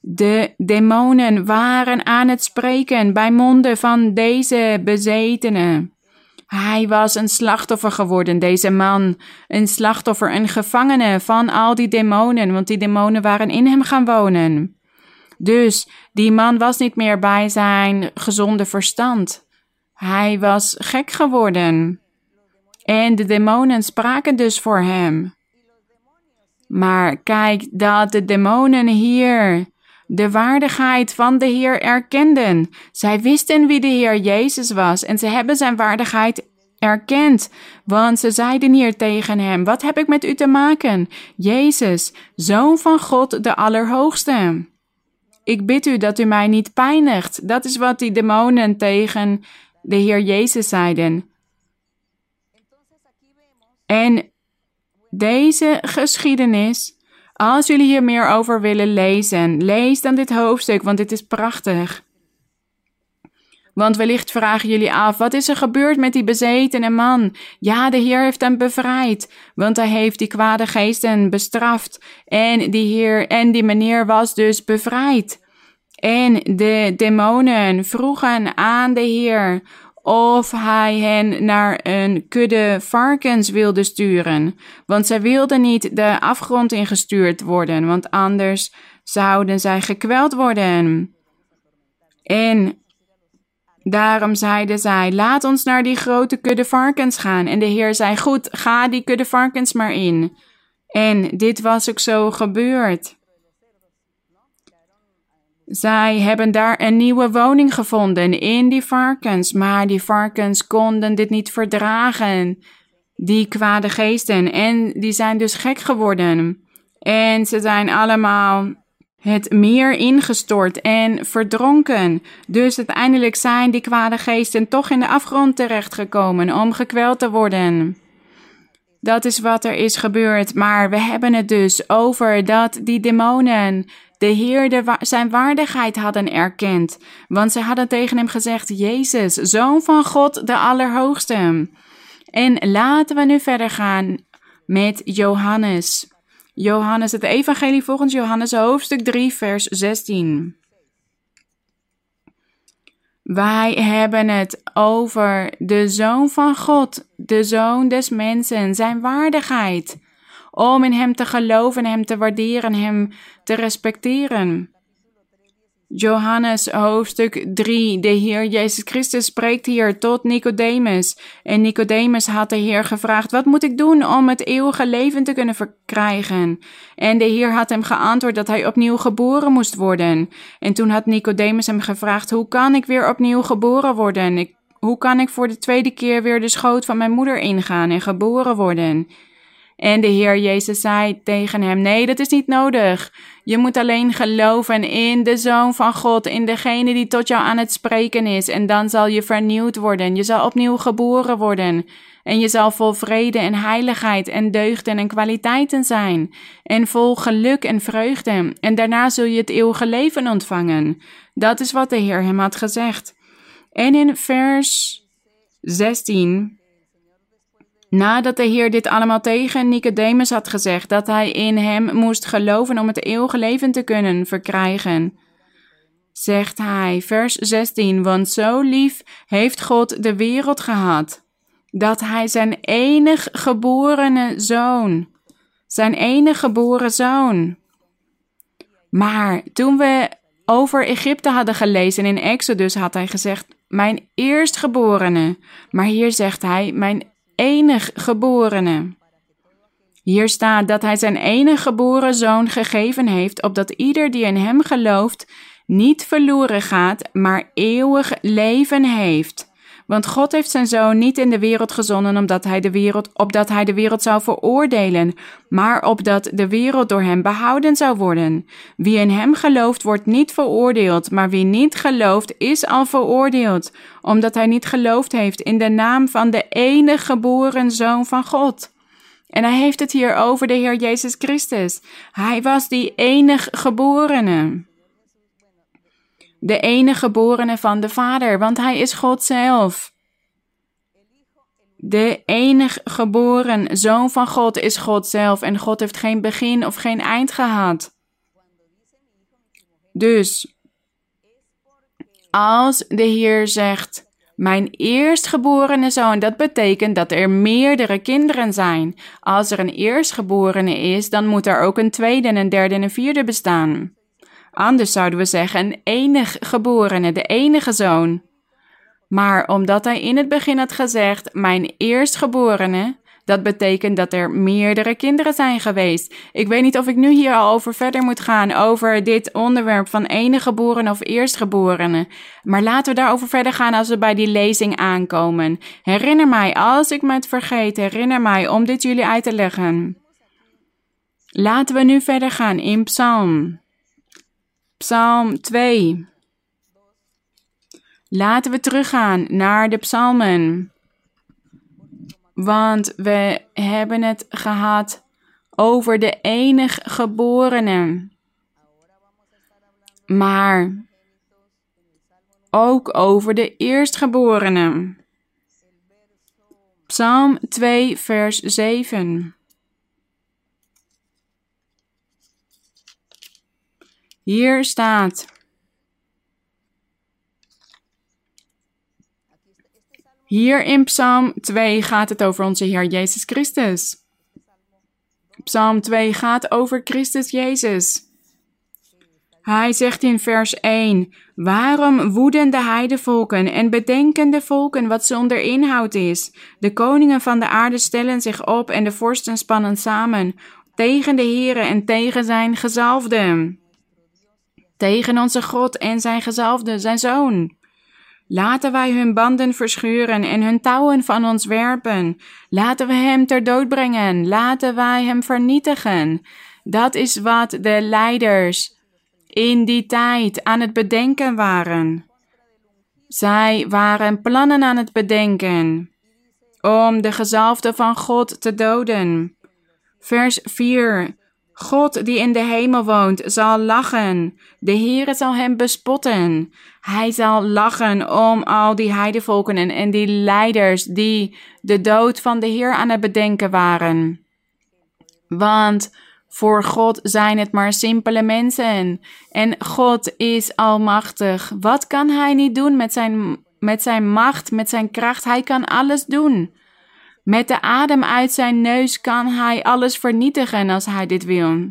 De demonen waren aan het spreken bij monden van deze bezetene. Hij was een slachtoffer geworden, deze man. Een slachtoffer, een gevangene van al die demonen, want die demonen waren in hem gaan wonen. Dus die man was niet meer bij zijn gezonde verstand. Hij was gek geworden. En de demonen spraken dus voor hem. Maar kijk dat de demonen hier de waardigheid van de Heer erkenden. Zij wisten wie de Heer Jezus was en ze hebben zijn waardigheid erkend, want ze zeiden hier tegen hem: Wat heb ik met u te maken? Jezus, zoon van God de Allerhoogste. Ik bid u dat u mij niet pijnigt. Dat is wat die demonen tegen de Heer Jezus zeiden. En deze geschiedenis als jullie hier meer over willen lezen, lees dan dit hoofdstuk, want dit is prachtig. Want wellicht vragen jullie af: wat is er gebeurd met die bezetene man? Ja, de Heer heeft hem bevrijd, want hij heeft die kwade geesten bestraft. En die Heer en die meneer was dus bevrijd. En de demonen vroegen aan de Heer of hij hen naar een kudde varkens wilde sturen, want zij wilden niet de afgrond ingestuurd worden, want anders zouden zij gekweld worden. En daarom zeiden zij: Laat ons naar die grote kudde varkens gaan. En de Heer zei: Goed, ga die kudde varkens maar in. En dit was ook zo gebeurd. Zij hebben daar een nieuwe woning gevonden in die varkens, maar die varkens konden dit niet verdragen, die kwade geesten, en die zijn dus gek geworden. En ze zijn allemaal het meer ingestort en verdronken. Dus uiteindelijk zijn die kwade geesten toch in de afgrond terechtgekomen om gekweld te worden. Dat is wat er is gebeurd, maar we hebben het dus over dat die demonen de Heer de zijn waardigheid hadden erkend, want ze hadden tegen hem gezegd: Jezus, zoon van God de Allerhoogste. En laten we nu verder gaan met Johannes. Johannes, het Evangelie volgens Johannes, hoofdstuk 3, vers 16. Wij hebben het over de Zoon van God, de Zoon des mensen, zijn waardigheid. Om in Hem te geloven, Hem te waarderen, Hem te respecteren. Johannes hoofdstuk 3. De Heer Jezus Christus spreekt hier tot Nicodemus. En Nicodemus had de Heer gevraagd: Wat moet ik doen om het eeuwige leven te kunnen verkrijgen? En de Heer had hem geantwoord dat hij opnieuw geboren moest worden. En toen had Nicodemus hem gevraagd: Hoe kan ik weer opnieuw geboren worden? Hoe kan ik voor de tweede keer weer de schoot van mijn moeder ingaan en geboren worden? En de Heer Jezus zei tegen hem: Nee, dat is niet nodig. Je moet alleen geloven in de Zoon van God, in degene die tot jou aan het spreken is. En dan zal je vernieuwd worden. Je zal opnieuw geboren worden. En je zal vol vrede en heiligheid en deugden en kwaliteiten zijn. En vol geluk en vreugde. En daarna zul je het eeuwige leven ontvangen. Dat is wat de Heer hem had gezegd. En in vers 16 Nadat de Heer dit allemaal tegen Nicodemus had gezegd dat hij in hem moest geloven om het eeuwige leven te kunnen verkrijgen, zegt hij, vers 16, want zo lief heeft God de wereld gehad, dat hij zijn enig geborene zoon, zijn enig geboren zoon. Maar toen we over Egypte hadden gelezen in Exodus had hij gezegd, mijn eerstgeborene. Maar hier zegt hij, mijn enig geborene. Hier staat dat hij zijn enige geboren zoon gegeven heeft, opdat ieder die in hem gelooft niet verloren gaat, maar eeuwig leven heeft. Want God heeft zijn zoon niet in de wereld gezonden omdat hij de wereld, opdat hij de wereld zou veroordelen, maar opdat de wereld door hem behouden zou worden. Wie in hem gelooft wordt niet veroordeeld, maar wie niet gelooft is al veroordeeld, omdat hij niet geloofd heeft in de naam van de enige geboren zoon van God. En hij heeft het hier over de Heer Jezus Christus. Hij was die enig geborene de enige geborene van de Vader, want hij is God zelf. De enig geboren zoon van God is God zelf en God heeft geen begin of geen eind gehad. Dus als de Heer zegt, mijn eerstgeborene zoon, dat betekent dat er meerdere kinderen zijn. Als er een eerstgeborene is, dan moet er ook een tweede, een derde en een vierde bestaan. Anders zouden we zeggen een enig geborene, de enige zoon. Maar omdat hij in het begin had gezegd, mijn eerstgeborene, dat betekent dat er meerdere kinderen zijn geweest. Ik weet niet of ik nu hier al over verder moet gaan, over dit onderwerp van enige geboren of eerstgeborene. Maar laten we daarover verder gaan als we bij die lezing aankomen. Herinner mij, als ik me het vergeet, herinner mij om dit jullie uit te leggen. Laten we nu verder gaan in Psalm Psalm 2. Laten we teruggaan naar de psalmen. Want we hebben het gehad over de enig geborene. Maar ook over de eerstgeborene. Psalm 2, vers 7. Hier staat. Hier in Psalm 2 gaat het over onze Heer Jezus Christus. Psalm 2 gaat over Christus Jezus. Hij zegt in vers 1: Waarom woeden de heidevolken en bedenken de volken wat zonder inhoud is? De koningen van de aarde stellen zich op en de vorsten spannen samen tegen de Here en tegen zijn gezalfden tegen onze God en zijn gezalfde, zijn zoon. Laten wij hun banden verscheuren en hun touwen van ons werpen. Laten we hem ter dood brengen. Laten wij hem vernietigen. Dat is wat de leiders in die tijd aan het bedenken waren. Zij waren plannen aan het bedenken om de gezalfde van God te doden. Vers 4. God die in de hemel woont zal lachen. De Heere zal hem bespotten. Hij zal lachen om al die heidevolken en die leiders die de dood van de Heer aan het bedenken waren. Want voor God zijn het maar simpele mensen. En God is almachtig. Wat kan hij niet doen met zijn, met zijn macht, met zijn kracht? Hij kan alles doen. Met de adem uit zijn neus kan hij alles vernietigen als hij dit wil.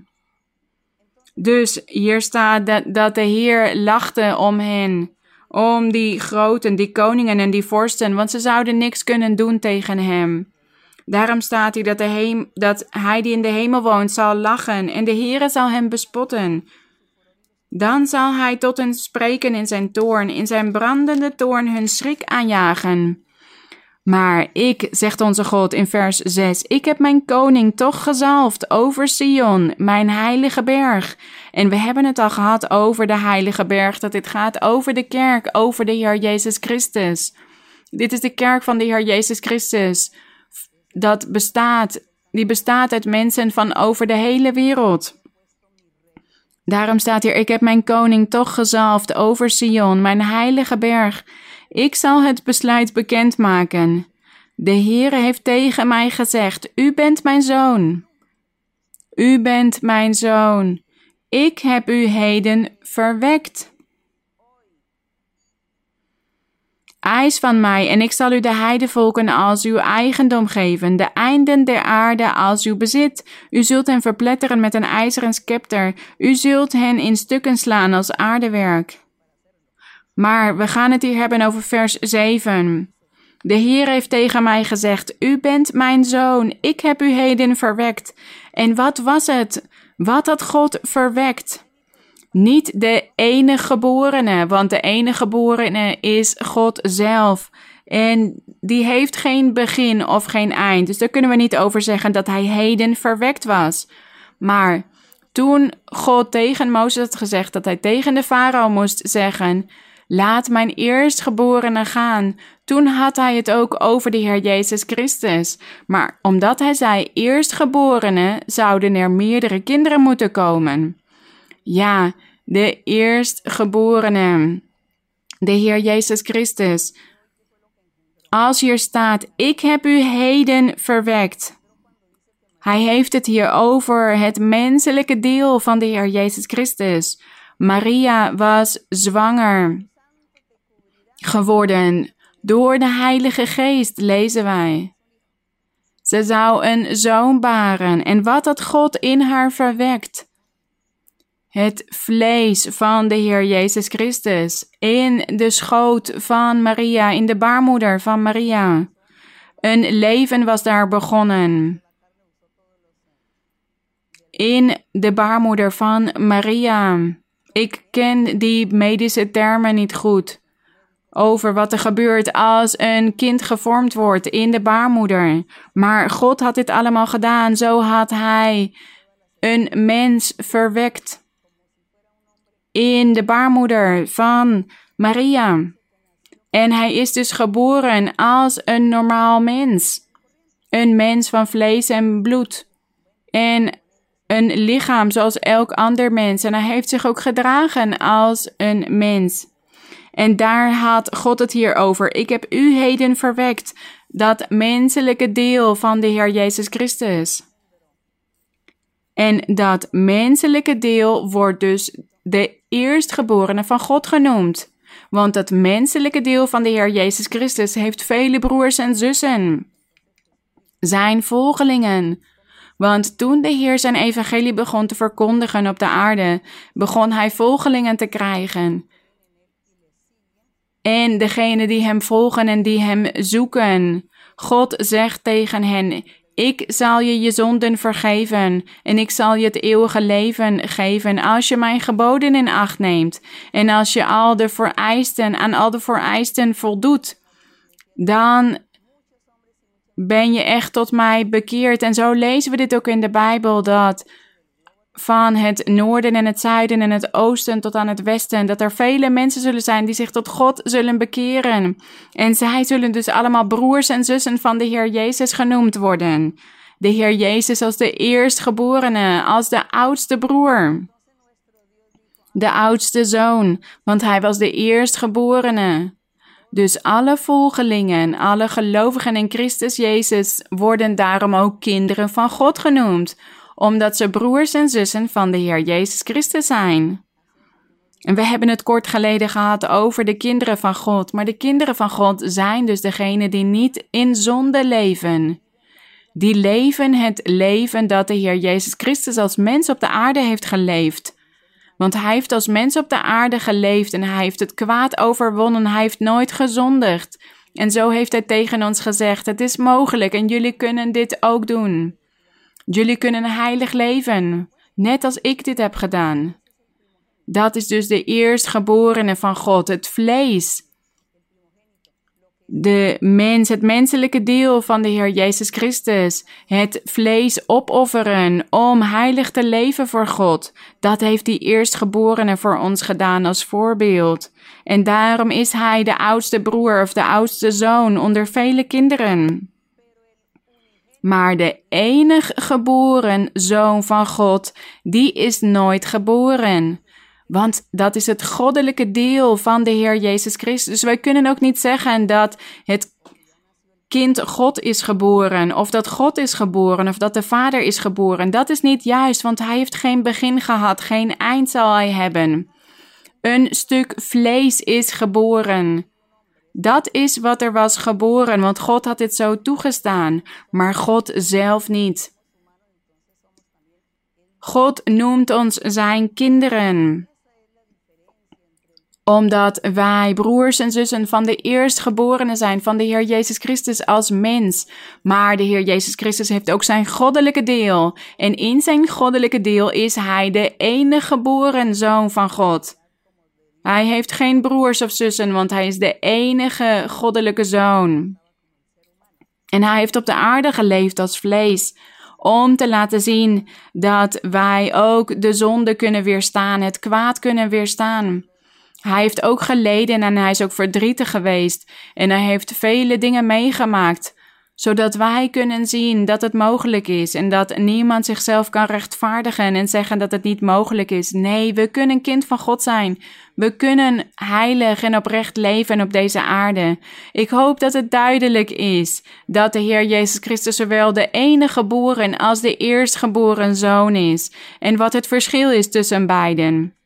Dus hier staat dat, de Heer lachte om hen, om die groten, die koningen en die vorsten, want ze zouden niks kunnen doen tegen hem. Daarom staat hier dat, de heem, dat hij die in de hemel woont zal lachen en de Heere zal hem bespotten. Dan zal hij tot hen spreken in zijn toorn, in zijn brandende toorn hun schrik aanjagen. Maar ik, zegt onze God in vers 6, ik heb mijn koning toch gezalfd over Sion, mijn heilige berg. En we hebben het al gehad over de heilige berg, dat dit gaat over de kerk, over de Heer Jezus Christus. Dit is de kerk van de Heer Jezus Christus. Dat bestaat, die bestaat uit mensen van over de hele wereld. Daarom staat hier: Ik heb mijn koning toch gezalfd over Sion, mijn heilige berg. Ik zal het besluit bekendmaken. De Heere heeft tegen mij gezegd: U bent mijn zoon. U bent mijn zoon. Ik heb u heden verwekt. Eis van mij, en ik zal u de heidevolken als uw eigendom geven, de einden der aarde als uw bezit. U zult hen verpletteren met een ijzeren scepter, u zult hen in stukken slaan als aardewerk. Maar we gaan het hier hebben over vers 7. De Heer heeft tegen mij gezegd: U bent mijn zoon, ik heb u heden verwekt. En wat was het? Wat had God verwekt? Niet de enige geborene, want de enige geborene is God zelf. En die heeft geen begin of geen eind. Dus daar kunnen we niet over zeggen dat hij heden verwekt was. Maar toen God tegen Mozes had gezegd dat hij tegen de farao moest zeggen: Laat mijn eerstgeborene gaan. Toen had hij het ook over de Heer Jezus Christus. Maar omdat hij zei eerstgeborene, zouden er meerdere kinderen moeten komen. Ja, de eerstgeborene. De Heer Jezus Christus. Als hier staat, ik heb u heden verwekt. Hij heeft het hier over het menselijke deel van de Heer Jezus Christus. Maria was zwanger geworden door de Heilige Geest, lezen wij. Ze zou een zoon baren en wat had God in haar verwekt? Het vlees van de Heer Jezus Christus in de schoot van Maria, in de baarmoeder van Maria. Een leven was daar begonnen. In de baarmoeder van Maria. Ik ken die medische termen niet goed over wat er gebeurt als een kind gevormd wordt in de baarmoeder. Maar God had dit allemaal gedaan. Zo had Hij een mens verwekt in de baarmoeder van Maria. En hij is dus geboren als een normaal mens. Een mens van vlees en bloed. En een lichaam zoals elk ander mens. En hij heeft zich ook gedragen als een mens. En daar had God het hier over. Ik heb u heden verwekt, dat menselijke deel van de Heer Jezus Christus. En dat menselijke deel wordt dus de eerstgeborene van God genoemd. Want dat menselijke deel van de Heer Jezus Christus heeft vele broers en zussen. Zijn volgelingen. Want toen de Heer zijn evangelie begon te verkondigen op de aarde, begon hij volgelingen te krijgen. En degene die hem volgen en die hem zoeken. God zegt tegen hen: Ik zal je je zonden vergeven en ik zal je het eeuwige leven geven als je mijn geboden in acht neemt en als je al de vereisten aan al de vereisten voldoet. Dan ben je echt tot mij bekeerd. En zo lezen we dit ook in de Bijbel dat van het noorden en het zuiden en het oosten tot aan het westen. Dat er vele mensen zullen zijn die zich tot God zullen bekeren. En zij zullen dus allemaal broers en zussen van de Heer Jezus genoemd worden. de Heer Jezus als de eerstgeborene, als de oudste broer. De oudste zoon, want hij was de eerstgeborene. Dus alle volgelingen, alle gelovigen in Christus Jezus worden daarom ook kinderen van God genoemd, omdat ze broers en zussen van de Heer Jezus Christus zijn. En we hebben het kort geleden gehad over de kinderen van God, maar de kinderen van God zijn dus degenen die niet in zonde leven. Die leven het leven dat de Heer Jezus Christus als mens op de aarde heeft geleefd. Want hij heeft als mens op de aarde geleefd en hij heeft het kwaad overwonnen. Hij heeft nooit gezondigd. En zo heeft hij tegen ons gezegd: Het is mogelijk en jullie kunnen dit ook doen. Jullie kunnen heilig leven, net als ik dit heb gedaan. Dat is dus de eerstgeborene van God, het vlees de mens, het menselijke deel van de Heer Jezus Christus, het vlees opofferen om heilig te leven voor God, dat heeft die eerstgeborene voor ons gedaan als voorbeeld. En daarom is hij de oudste broer of de oudste zoon onder vele kinderen. Maar de enig geboren zoon van God, die is nooit geboren. Want dat is het goddelijke deel van de Heer Jezus Christus. Dus wij kunnen ook niet zeggen dat het kind God is geboren, of dat God is geboren, of dat de Vader is geboren. Dat is niet juist, want hij heeft geen begin gehad, geen eind zal hij hebben. Een stuk vlees is geboren. Dat is wat er was geboren, want God had dit zo toegestaan, maar God zelf niet. God noemt ons zijn kinderen omdat wij broers en zussen van de eerstgeborenen zijn van de Heer Jezus Christus als mens. Maar de Heer Jezus Christus heeft ook zijn goddelijke deel. En in zijn goddelijke deel is hij de enige geboren zoon van God. Hij heeft geen broers of zussen, want hij is de enige goddelijke zoon. En hij heeft op de aarde geleefd als vlees, om te laten zien dat wij ook de zonde kunnen weerstaan, het kwaad kunnen weerstaan. Hij heeft ook geleden en hij is ook verdrietig geweest. En hij heeft vele dingen meegemaakt, zodat wij kunnen zien dat het mogelijk is en dat niemand zichzelf kan rechtvaardigen en zeggen dat het niet mogelijk is. Nee, we kunnen kind van God zijn. We kunnen heilig en oprecht leven op deze aarde. Ik hoop dat het duidelijk is dat de Heer Jezus Christus zowel de enige geboren als de eerstgeboren zoon is en wat het verschil is tussen beiden.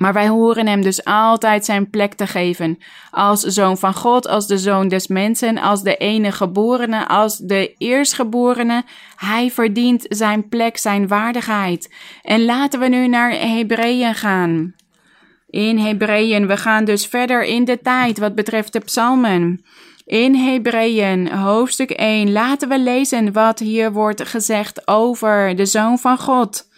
Maar wij horen hem dus altijd zijn plek te geven. Als zoon van God, als de zoon des mensen, als de enige geborene, als de eerstgeborene. Hij verdient zijn plek, zijn waardigheid. En laten we nu naar Hebreeën gaan. In Hebreeën, we gaan dus verder in de tijd wat betreft de psalmen. In Hebreeën, hoofdstuk 1, laten we lezen wat hier wordt gezegd over de Zoon van God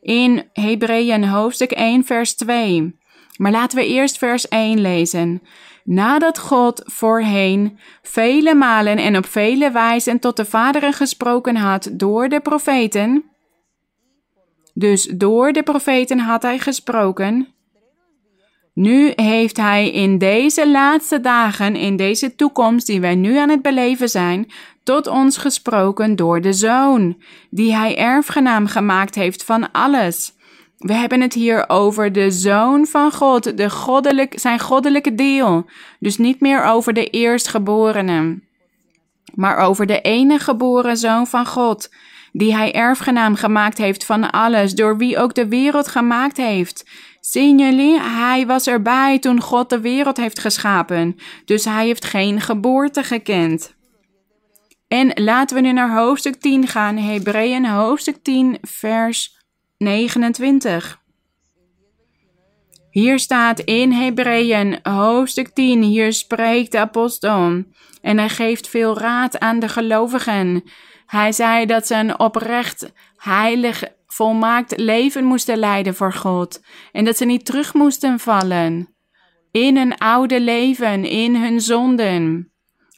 in Hebreeën hoofdstuk 1, vers 2. Maar laten we eerst vers 1 lezen. Nadat God voorheen vele malen en op vele wijzen tot de vaderen gesproken had door de profeten, dus door de profeten had hij gesproken, nu heeft Hij in deze laatste dagen, in deze toekomst die wij nu aan het beleven zijn, tot ons gesproken door de Zoon, die Hij erfgenaam gemaakt heeft van alles. We hebben het hier over de Zoon van God, de goddelijk, zijn goddelijke deel. Dus niet meer over de eerstgeborene, maar over de enige geboren Zoon van God, die Hij erfgenaam gemaakt heeft van alles, door wie ook de wereld gemaakt heeft Zien jullie, hij was erbij toen God de wereld heeft geschapen, dus hij heeft geen geboorte gekend. En laten we nu naar hoofdstuk 10 gaan, Hebreeën hoofdstuk 10, vers 29. Hier staat in Hebreeën hoofdstuk 10, hier spreekt de apostel en hij geeft veel raad aan de gelovigen. Hij zei dat ze een oprecht, heilig volmaakt leven moesten leiden voor God en dat ze niet terug moesten vallen in een oude leven, in hun zonden.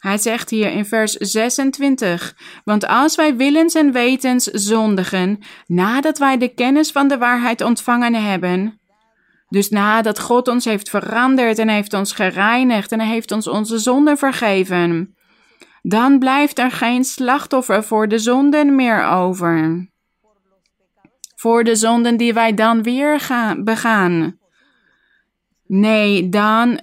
Hij zegt hier in vers 26: Want als wij willens en wetens zondigen, nadat wij de kennis van de waarheid ontvangen hebben, dus nadat God ons heeft veranderd en heeft ons gereinigd en heeft ons onze zonden vergeven, Dan blijft er geen slachtoffer voor de zonden meer over. Voor de zonden die wij dan weer gaan, begaan. Nee, dan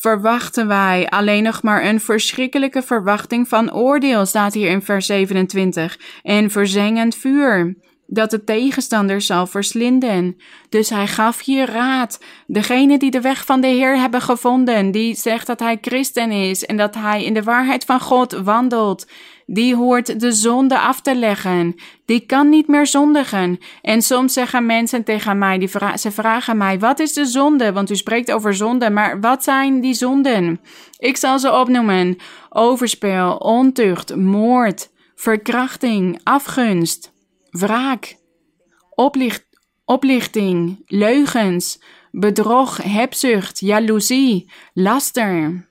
verwachten wij alleen nog maar een verschrikkelijke verwachting van oordeel, staat hier in vers 27. En verzengend vuur dat de tegenstander zal verslinden. Dus hij gaf hier raad. Degene die de weg van de Heer hebben gevonden, die zegt dat hij christen is en dat hij in de waarheid van God wandelt, die hoort de zonde af te leggen. Die kan niet meer zondigen. En soms zeggen mensen tegen mij, die ze vragen mij, wat is de zonde? Want u spreekt over zonde, maar wat zijn die zonden? Ik zal ze opnoemen. Overspel, ontucht, moord, verkrachting, afgunst wraak, oplicht, oplichting, leugens, bedrog, hebzucht, jaloezie, laster.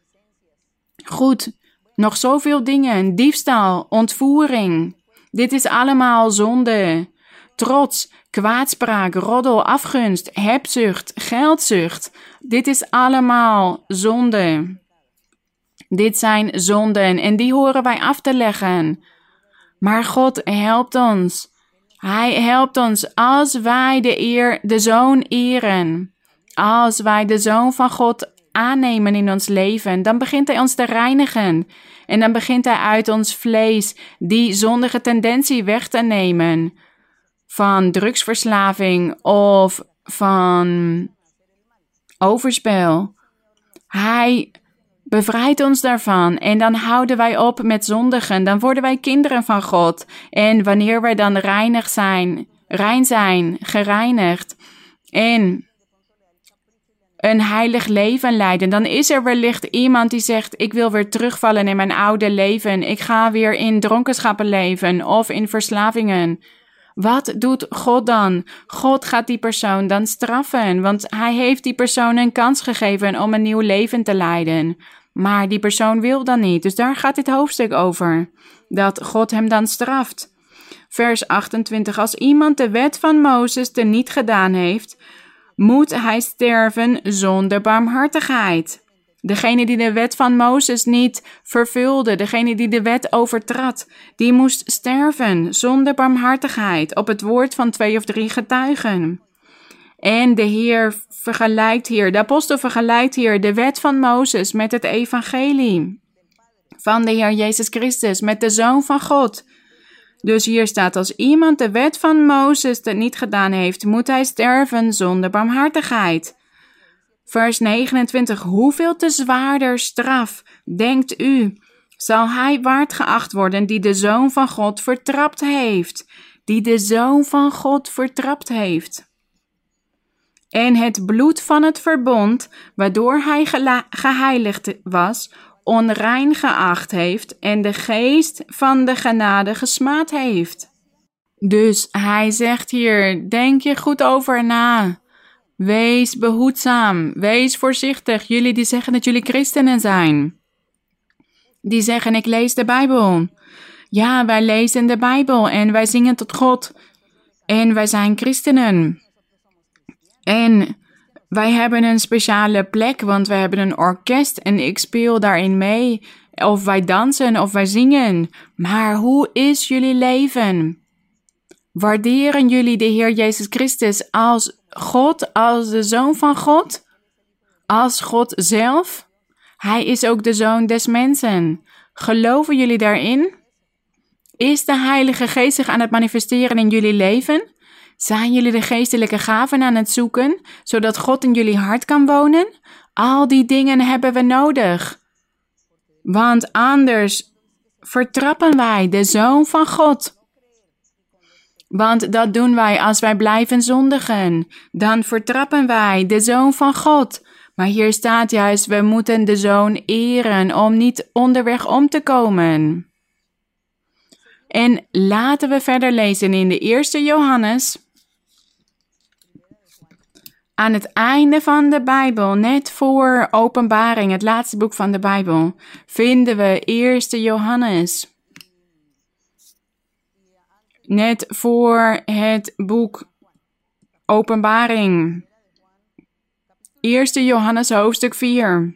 Goed, nog zoveel dingen, diefstal, ontvoering. Dit is allemaal zonde. Trots, kwaadspraak, roddel, afgunst, hebzucht, geldzucht. Dit is allemaal zonde. Dit zijn zonden en die horen wij af te leggen. Maar God helpt ons. Hij helpt ons als wij de, eer, de Zoon eren. Als wij de Zoon van God aannemen in ons leven, dan begint Hij ons te reinigen. En dan begint Hij uit ons vlees die zondige tendentie weg te nemen. Van drugsverslaving of van overspel. Hij Bevrijd ons daarvan en dan houden wij op met zondigen. Dan worden wij kinderen van God. En wanneer wij dan reinig zijn, rein zijn, gereinigd en een heilig leven leiden, dan is er wellicht iemand die zegt: Ik wil weer terugvallen in mijn oude leven. Ik ga weer in dronkenschappen leven of in verslavingen. Wat doet God dan? God gaat die persoon dan straffen, want hij heeft die persoon een kans gegeven om een nieuw leven te leiden. Maar die persoon wil dan niet. Dus daar gaat dit hoofdstuk over. Dat God hem dan straft. Vers 28. Als iemand de wet van Mozes niet gedaan heeft, moet hij sterven zonder barmhartigheid. Degene die de wet van Mozes niet vervulde, degene die de wet overtrad, die moest sterven zonder barmhartigheid op het woord van twee of drie getuigen. En de Heer vergelijkt hier, de apostel vergelijkt hier de wet van Mozes met het evangelie van de Heer Jezus Christus, met de Zoon van God. Dus hier staat, als iemand de wet van Mozes het niet gedaan heeft, moet hij sterven zonder barmhartigheid. Vers 29, hoeveel te zwaarder straf, denkt u, zal hij waard geacht worden die de Zoon van God vertrapt heeft, die de Zoon van God vertrapt heeft en het bloed van het verbond, waardoor hij geheiligd was, onrein geacht heeft en de geest van de genade gesmaad heeft. Dus hij zegt hier: denk je goed over na. Wees behoedzaam, wees voorzichtig. Jullie die zeggen dat jullie christenen zijn. Die zeggen: Ik lees de Bijbel. Ja, wij lezen de Bijbel en wij zingen tot God. En wij zijn christenen. En wij hebben een speciale plek, want wij hebben een orkest en ik speel daarin mee. Of wij dansen of wij zingen. Maar hoe is jullie leven? Waarderen jullie de Heer Jezus Christus als God, als de Zoon van God? Als God zelf? Hij is ook de Zoon des mensen. Geloven jullie daarin? Is de Heilige Geest zich aan het manifesteren in jullie leven? Zijn jullie de geestelijke gaven aan het zoeken, zodat God in jullie hart kan wonen? Al die dingen hebben we nodig. Want anders vertrappen wij de Zoon van God. Want dat doen wij als wij blijven zondigen. Dan vertrappen wij de Zoon van God. Maar hier staat juist, we moeten de Zoon eren om niet onderweg om te komen. En laten we verder lezen in de eerste Johannes aan het einde van de Bijbel, net voor Openbaring, het laatste boek van de Bijbel, vinden we Eerste Johannes. Net voor het boek Openbaring. Eerste Johannes hoofdstuk 4,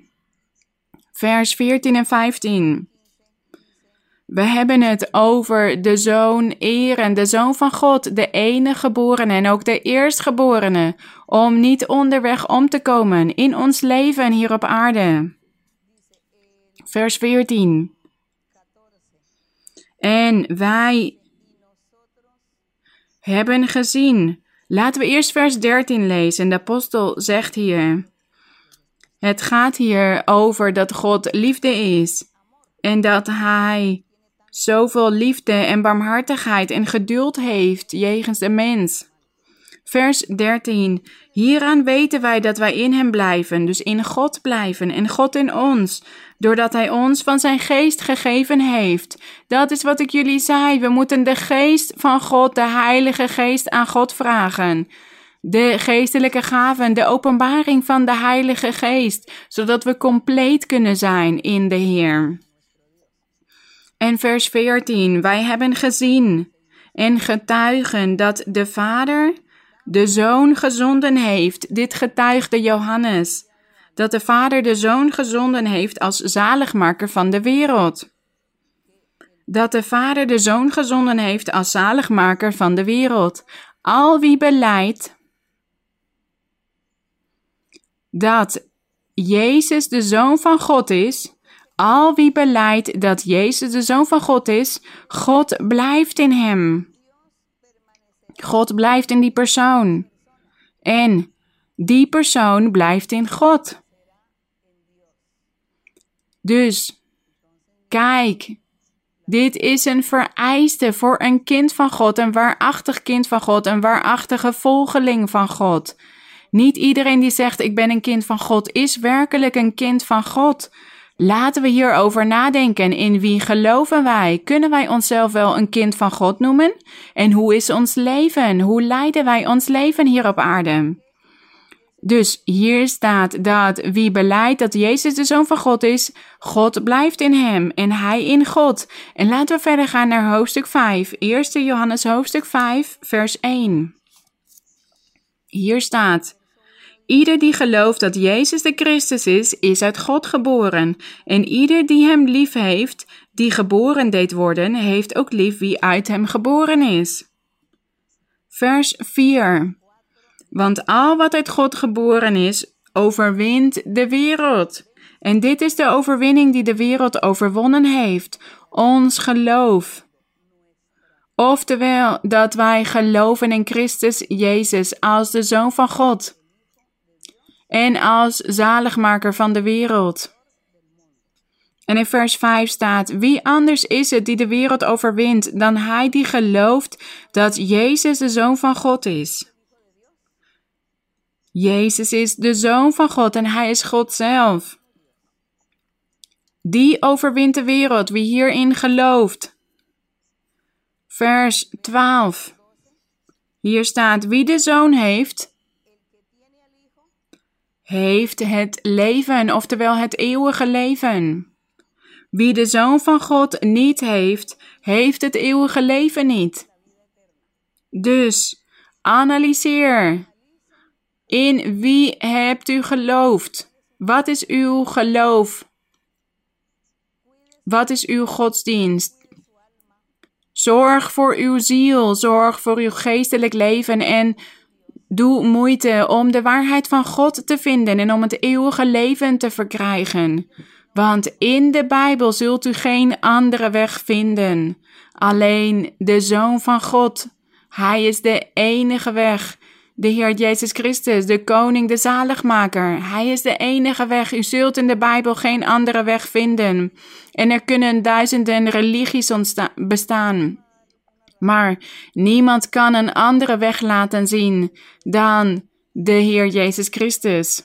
vers 14 en 15. We hebben het over de zoon eren, de zoon van God, de enige geborene en ook de eerstgeborene, om niet onderweg om te komen in ons leven hier op aarde. Vers 14. En wij hebben gezien. Laten we eerst vers 13 lezen. De apostel zegt hier: Het gaat hier over dat God liefde is en dat Hij zoveel liefde en barmhartigheid en geduld heeft jegens de mens. Vers 13. Hieraan weten wij dat wij in Hem blijven, dus in God blijven en God in ons, doordat Hij ons van Zijn geest gegeven heeft. Dat is wat ik jullie zei. We moeten de geest van God, de Heilige Geest, aan God vragen. De geestelijke gaven, de openbaring van de Heilige Geest, zodat we compleet kunnen zijn in de Heer. En vers 14, wij hebben gezien en getuigen dat de Vader de Zoon gezonden heeft. Dit getuigde Johannes, dat de Vader de Zoon gezonden heeft als zaligmaker van de wereld. Dat de Vader de Zoon gezonden heeft als zaligmaker van de wereld. Al wie beleidt dat Jezus de Zoon van God is, al wie beleidt dat Jezus de Zoon van God is, God blijft in hem. God blijft in die persoon. En die persoon blijft in God. Dus, kijk, dit is een vereiste voor een kind van God, een waarachtig kind van God, een waarachtige volgeling van God. Niet iedereen die zegt ik ben een kind van God is werkelijk een kind van God. Laten we hierover nadenken. In wie geloven wij? Kunnen wij onszelf wel een kind van God noemen? En hoe is ons leven? Hoe leiden wij ons leven hier op aarde? Dus hier staat dat wie beleidt dat Jezus de Zoon van God is, God blijft in hem en hij in God. En laten we verder gaan naar hoofdstuk 5, 1 Johannes hoofdstuk 5, vers 1. Hier staat: Ieder die gelooft dat Jezus de Christus is, is uit God geboren. En ieder die hem lief heeft, die geboren deed worden, heeft ook lief wie uit hem geboren is. Vers 4. Want al wat uit God geboren is, overwint de wereld. En dit is de overwinning die de wereld overwonnen heeft: ons geloof. Oftewel dat wij geloven in Christus Jezus als de Zoon van God en als zaligmaker van de wereld. En in vers 5 staat: Wie anders is het die de wereld overwint dan hij die gelooft dat Jezus de Zoon van God is? Jezus is de Zoon van God en hij is God zelf. Die overwint de wereld, wie hierin gelooft. Vers 12. Hier staat: Wie de Zoon heeft, heeft het leven, oftewel het eeuwige leven. Wie de Zoon van God niet heeft, heeft het eeuwige leven niet. Dus analyseer. In wie hebt u geloofd? Wat is uw geloof? Wat is uw godsdienst? Zorg voor uw ziel, zorg voor uw geestelijk leven en Doe moeite om de waarheid van God te vinden en om het eeuwige leven te verkrijgen. Want in de Bijbel zult u geen andere weg vinden. Alleen de Zoon van God. Hij is de enige weg. De Heer Jezus Christus, de Koning, de Zaligmaker. Hij is de enige weg. U zult in de Bijbel geen andere weg vinden. En er kunnen duizenden religies bestaan. Maar niemand kan een andere weg laten zien dan de Heer Jezus Christus.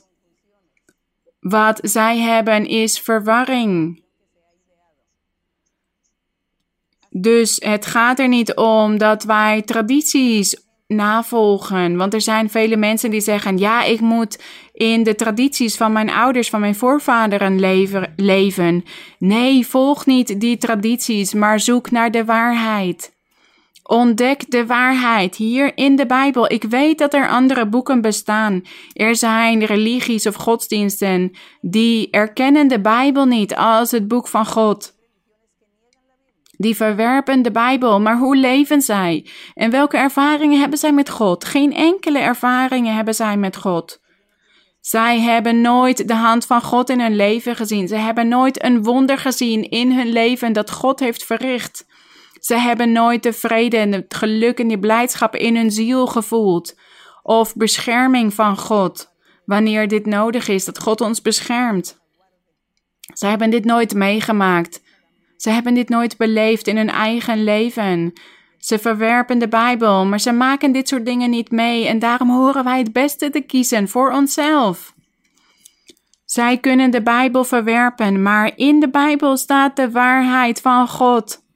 Wat zij hebben is verwarring. Dus het gaat er niet om dat wij tradities navolgen. Want er zijn vele mensen die zeggen: ja, ik moet in de tradities van mijn ouders, van mijn voorvaderen leven. Nee, volg niet die tradities, maar zoek naar de waarheid. Ontdek de waarheid hier in de Bijbel. Ik weet dat er andere boeken bestaan. Er zijn religies of godsdiensten die erkennen de Bijbel niet als het boek van God. Die verwerpen de Bijbel, maar hoe leven zij? En welke ervaringen hebben zij met God? Geen enkele ervaringen hebben zij met God. Zij hebben nooit de hand van God in hun leven gezien. Ze hebben nooit een wonder gezien in hun leven dat God heeft verricht. Ze hebben nooit de vrede en het geluk en de blijdschap in hun ziel gevoeld. Of bescherming van God, wanneer dit nodig is, dat God ons beschermt. Ze hebben dit nooit meegemaakt. Ze hebben dit nooit beleefd in hun eigen leven. Ze verwerpen de Bijbel, maar ze maken dit soort dingen niet mee en daarom horen wij het beste te kiezen voor onszelf. Zij kunnen de Bijbel verwerpen, maar in de Bijbel staat de waarheid van God.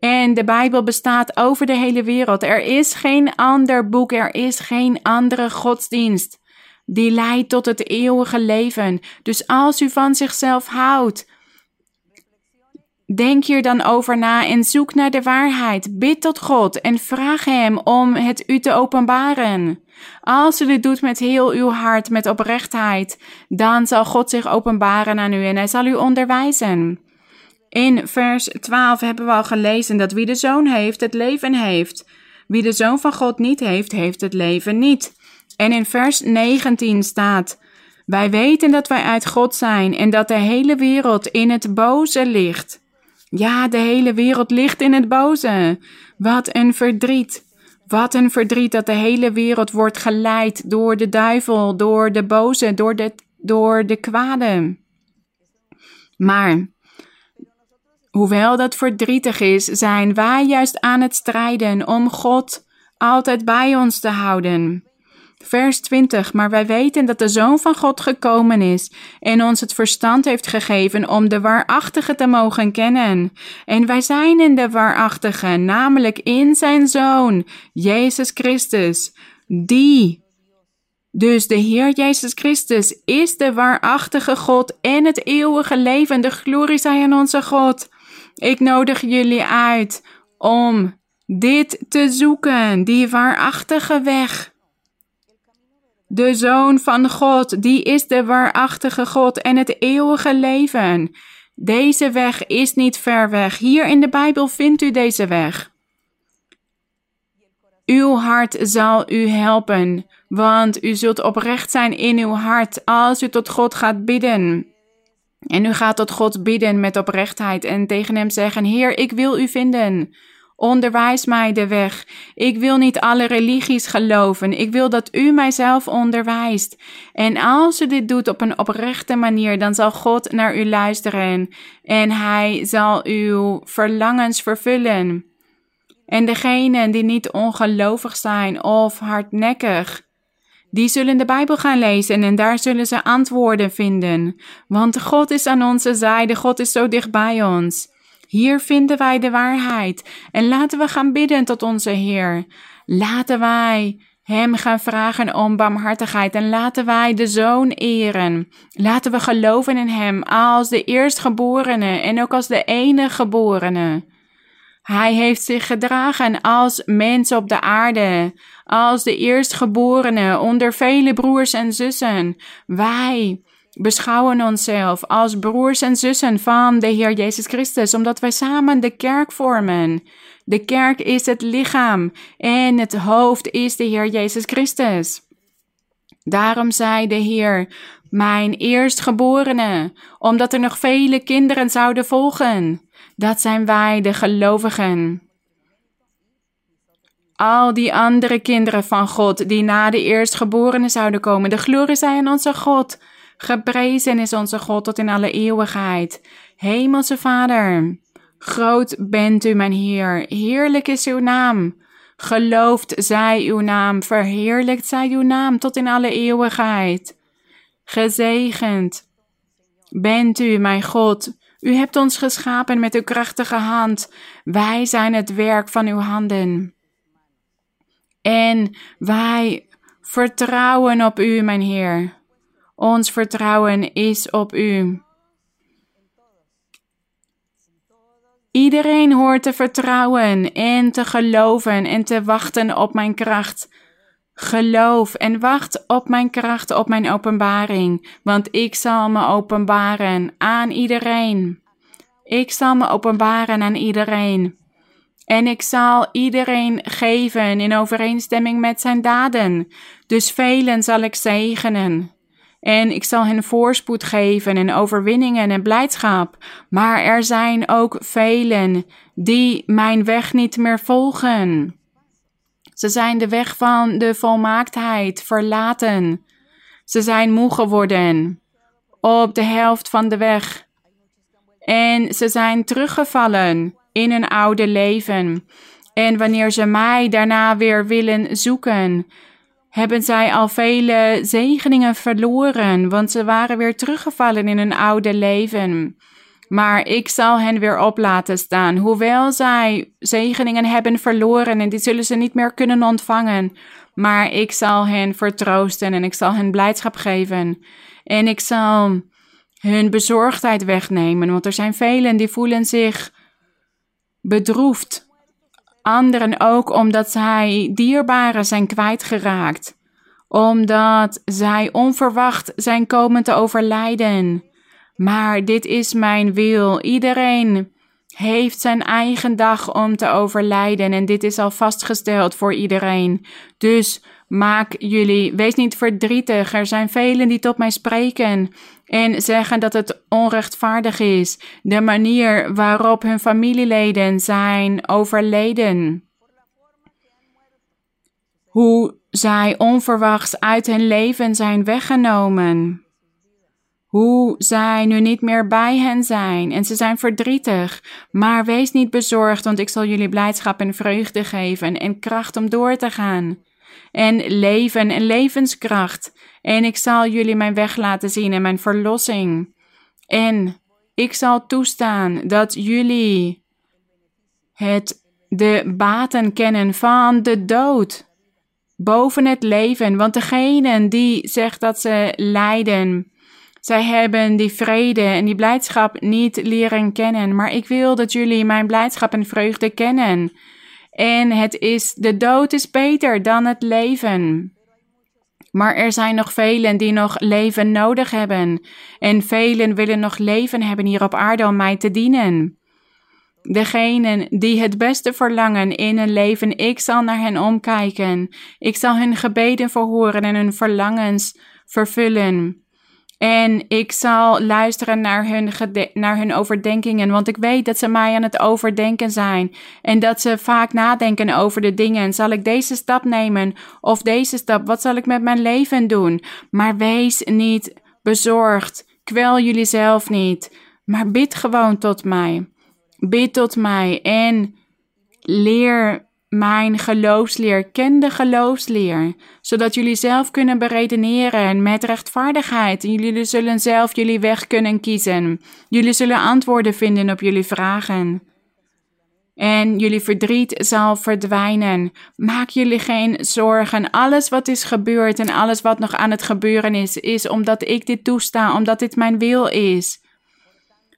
En de Bijbel bestaat over de hele wereld. Er is geen ander boek, er is geen andere godsdienst die leidt tot het eeuwige leven. Dus als u van zichzelf houdt, Denk hier dan over na en zoek naar de waarheid. Bid tot God en vraag Hem om het u te openbaren. Als u dit doet met heel uw hart, met oprechtheid, dan zal God zich openbaren aan u en Hij zal u onderwijzen. In vers 12 hebben we al gelezen dat wie de zoon heeft, het leven heeft. Wie de zoon van God niet heeft, heeft het leven niet. En in vers 19 staat: Wij weten dat wij uit God zijn en dat de hele wereld in het boze ligt. Ja, de hele wereld ligt in het boze. Wat een verdriet. Wat een verdriet dat de hele wereld wordt geleid door de duivel, door de boze, door de, door de kwade. Maar, hoewel dat verdrietig is, zijn wij juist aan het strijden om God altijd bij ons te houden. Vers 20. Maar wij weten dat de Zoon van God gekomen is en ons het verstand heeft gegeven om de waarachtige te mogen kennen. En wij zijn in de waarachtige, namelijk in zijn Zoon, Jezus Christus, die. Dus de Heer Jezus Christus is de waarachtige God en het eeuwige leven. De glorie zij aan onze God. Ik nodig jullie uit om dit te zoeken, die waarachtige weg de Zoon van God, die is de waarachtige God en het eeuwige leven. Deze weg is niet ver weg. Hier in de Bijbel vindt u deze weg. Uw hart zal u helpen, want u zult oprecht zijn in uw hart als u tot God gaat bidden. En u gaat tot God bidden met oprechtheid en tegen Hem zeggen: Heer, ik wil u vinden. Onderwijs mij de weg. Ik wil niet alle religies geloven. Ik wil dat u mijzelf onderwijst. En als u dit doet op een oprechte manier, dan zal God naar u luisteren en hij zal uw verlangens vervullen. En degenen die niet ongelovig zijn of hardnekkig, die zullen de Bijbel gaan lezen en daar zullen ze antwoorden vinden. Want God is aan onze zijde, God is zo dicht bij ons. Hier vinden wij de waarheid. En laten we gaan bidden tot onze Heer. Laten wij Hem gaan vragen om barmhartigheid en laten wij de Zoon eren. Laten we geloven in Hem als de eerstgeborene en ook als de enige geborene. Hij heeft zich gedragen als mens op de aarde, als de eerstgeborene onder vele broers en zussen. Wij beschouwen onszelf als broers en zussen van de Heer Jezus Christus, omdat wij samen de kerk vormen. De kerk is het lichaam en het hoofd is de Heer Jezus Christus. Daarom zei de Heer, mijn eerstgeborene, omdat er nog vele kinderen zouden volgen. Dat zijn wij, de gelovigen. Al die andere kinderen van God die na de eerstgeborene zouden komen, de glorie zij aan onze God. Geprezen is onze God tot in alle eeuwigheid. Hemelse Vader, groot bent u, mijn Heer, heerlijk is uw naam. Geloofd zij uw naam, verheerlijkt zij uw naam tot in alle eeuwigheid. Gezegend bent u, mijn God. U hebt ons geschapen met uw krachtige hand. Wij zijn het werk van uw handen. En wij vertrouwen op u, mijn Heer. Ons vertrouwen is op U. Iedereen hoort te vertrouwen en te geloven en te wachten op mijn kracht. Geloof en wacht op mijn kracht, op mijn openbaring, want ik zal me openbaren aan iedereen. Ik zal me openbaren aan iedereen. En ik zal iedereen geven in overeenstemming met zijn daden. Dus velen zal ik zegenen. En ik zal hen voorspoed geven en overwinningen en blijdschap. Maar er zijn ook velen die mijn weg niet meer volgen. Ze zijn de weg van de volmaaktheid verlaten. Ze zijn moe geworden op de helft van de weg. En ze zijn teruggevallen in een oude leven. En wanneer ze mij daarna weer willen zoeken, hebben zij al vele zegeningen verloren, want ze waren weer teruggevallen in een oude leven. Maar ik zal hen weer op laten staan, hoewel zij zegeningen hebben verloren en die zullen ze niet meer kunnen ontvangen. Maar ik zal hen vertroosten en ik zal hen blijdschap geven. En ik zal hun bezorgdheid wegnemen, want er zijn velen die voelen zich bedroefd. Anderen ook omdat zij dierbaren zijn kwijtgeraakt, omdat zij onverwacht zijn komen te overlijden. Maar dit is mijn wil. Iedereen heeft zijn eigen dag om te overlijden en dit is al vastgesteld voor iedereen. Dus maak jullie, wees niet verdrietig. Er zijn velen die tot mij spreken en zeggen dat het onrechtvaardig is, de manier waarop hun familieleden zijn overleden. Hoe zij onverwachts uit hun leven zijn weggenomen. Hoe zij nu niet meer bij hen zijn en ze zijn verdrietig. Maar wees niet bezorgd, want ik zal jullie blijdschap en vreugde geven en kracht om door te gaan. En leven en levenskracht. En ik zal jullie mijn weg laten zien en mijn verlossing. En ik zal toestaan dat jullie het de baten kennen van de dood boven het leven. Want degene die zegt dat ze lijden, zij hebben die vrede en die blijdschap niet leren kennen. Maar ik wil dat jullie mijn blijdschap en vreugde kennen. En het is, de dood is beter dan het leven. Maar er zijn nog velen die nog leven nodig hebben. En velen willen nog leven hebben hier op aarde om mij te dienen. Degenen die het beste verlangen in hun leven, ik zal naar hen omkijken. Ik zal hun gebeden verhoren en hun verlangens vervullen. En ik zal luisteren naar hun, naar hun overdenkingen, want ik weet dat ze mij aan het overdenken zijn. En dat ze vaak nadenken over de dingen. Zal ik deze stap nemen of deze stap? Wat zal ik met mijn leven doen? Maar wees niet bezorgd. Kwel jullie zelf niet. Maar bid gewoon tot mij. Bid tot mij en leer mijn geloofsleer, ken de geloofsleer, zodat jullie zelf kunnen beredeneren met rechtvaardigheid. En jullie zullen zelf jullie weg kunnen kiezen. Jullie zullen antwoorden vinden op jullie vragen. En jullie verdriet zal verdwijnen. Maak jullie geen zorgen. Alles wat is gebeurd en alles wat nog aan het gebeuren is, is omdat ik dit toesta, omdat dit mijn wil is.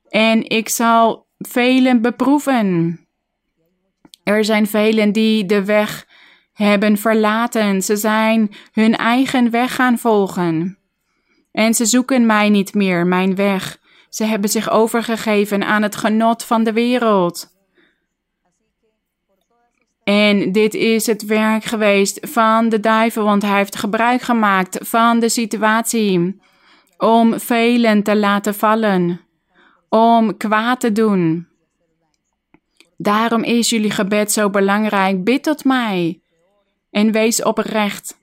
En ik zal velen beproeven. Er zijn velen die de weg hebben verlaten. Ze zijn hun eigen weg gaan volgen. En ze zoeken mij niet meer, mijn weg. Ze hebben zich overgegeven aan het genot van de wereld. En dit is het werk geweest van de duivel, want hij heeft gebruik gemaakt van de situatie om velen te laten vallen, om kwaad te doen. Daarom is jullie gebed zo belangrijk. Bid tot mij en wees oprecht.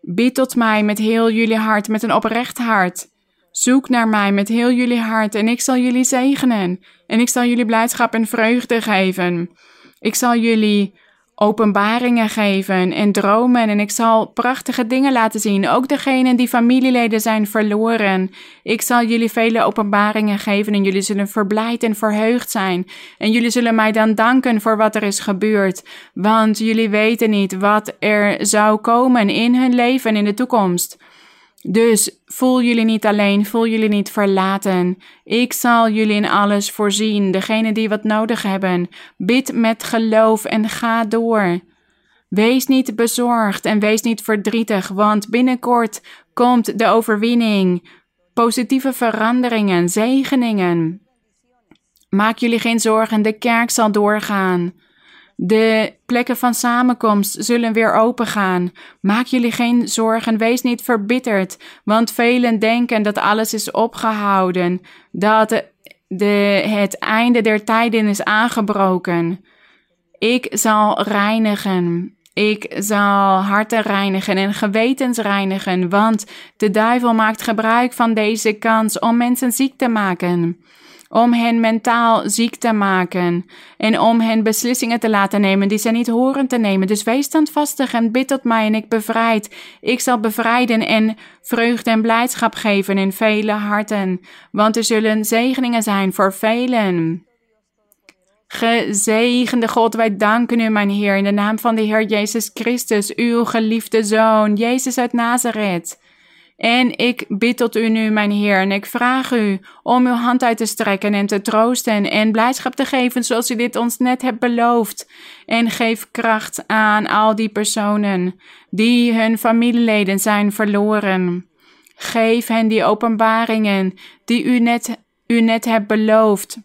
Bid tot mij met heel jullie hart, met een oprecht hart. Zoek naar mij met heel jullie hart en ik zal jullie zegenen. En ik zal jullie blijdschap en vreugde geven. Ik zal jullie openbaringen geven en dromen en ik zal prachtige dingen laten zien. Ook degenen die familieleden zijn verloren. Ik zal jullie vele openbaringen geven en jullie zullen verblijd en verheugd zijn. En jullie zullen mij dan danken voor wat er is gebeurd. Want jullie weten niet wat er zou komen in hun leven in de toekomst. Dus voel jullie niet alleen, voel jullie niet verlaten. Ik zal jullie in alles voorzien, degene die wat nodig hebben. Bid met geloof en ga door. Wees niet bezorgd en wees niet verdrietig, want binnenkort komt de overwinning, positieve veranderingen, zegeningen. Maak jullie geen zorgen, de kerk zal doorgaan. De plekken van samenkomst zullen weer opengaan. Maak jullie geen zorgen, wees niet verbitterd, want velen denken dat alles is opgehouden, dat het einde der tijden is aangebroken. Ik zal reinigen. Ik zal harten reinigen en gewetens reinigen, want de duivel maakt gebruik van deze kans om mensen ziek te maken om hen mentaal ziek te maken en om hen beslissingen te laten nemen die ze niet horen te nemen. Dus wees standvastig en bid tot mij en ik bevrijd. Ik zal bevrijden en vreugde en blijdschap geven in vele harten, want er zullen zegeningen zijn voor velen. Gezegende God, wij danken u, mijn Heer, in de naam van de Heer Jezus Christus, uw geliefde Zoon, Jezus uit Nazareth. En ik bid tot u nu, mijn Heer, en ik vraag u om uw hand uit te strekken en te troosten en blijdschap te geven zoals u dit ons net hebt beloofd. En geef kracht aan al die personen die hun familieleden zijn verloren. Geef hen die openbaringen die u net, u net hebt beloofd,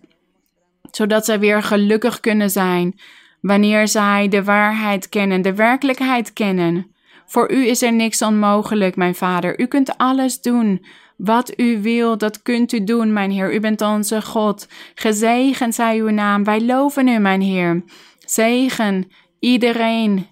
zodat zij weer gelukkig kunnen zijn wanneer zij de waarheid kennen, de werkelijkheid kennen. Voor u is er niks onmogelijk, mijn Vader. U kunt alles doen. Wat u wil, dat kunt u doen, mijn Heer. U bent onze God. Gezegend zij uw naam. Wij loven u, mijn Heer. Zegen iedereen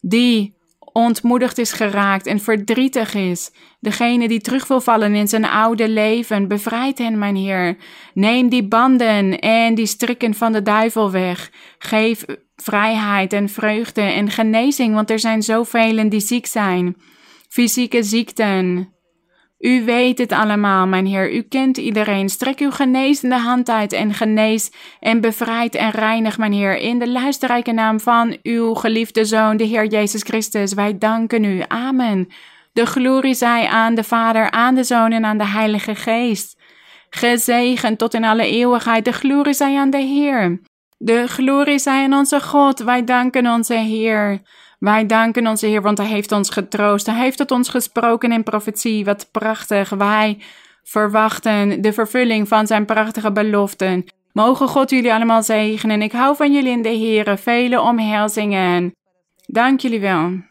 die ontmoedigd is geraakt en verdrietig is. Degene die terug wil vallen in zijn oude leven, bevrijd hen, mijn Heer. Neem die banden en die strikken van de duivel weg. Geef vrijheid en vreugde en genezing, want er zijn zoveel die ziek zijn. Fysieke ziekten. U weet het allemaal, mijn Heer. U kent iedereen. Strek uw genezende hand uit en genees en bevrijd en reinig, mijn Heer. In de luisterrijke naam van uw geliefde Zoon, de Heer Jezus Christus. Wij danken u. Amen. De glorie zij aan de Vader, aan de Zoon en aan de Heilige Geest. Gezegend tot in alle eeuwigheid. De glorie zij aan de Heer. De glorie zij aan onze God. Wij danken onze Heer. Wij danken onze Heer, want Hij heeft ons getroost. Hij heeft tot ons gesproken in profetie. Wat prachtig. Wij verwachten de vervulling van zijn prachtige beloften. Mogen God jullie allemaal zegenen. Ik hou van jullie in de Heer. Vele omhelzingen. Dank jullie wel.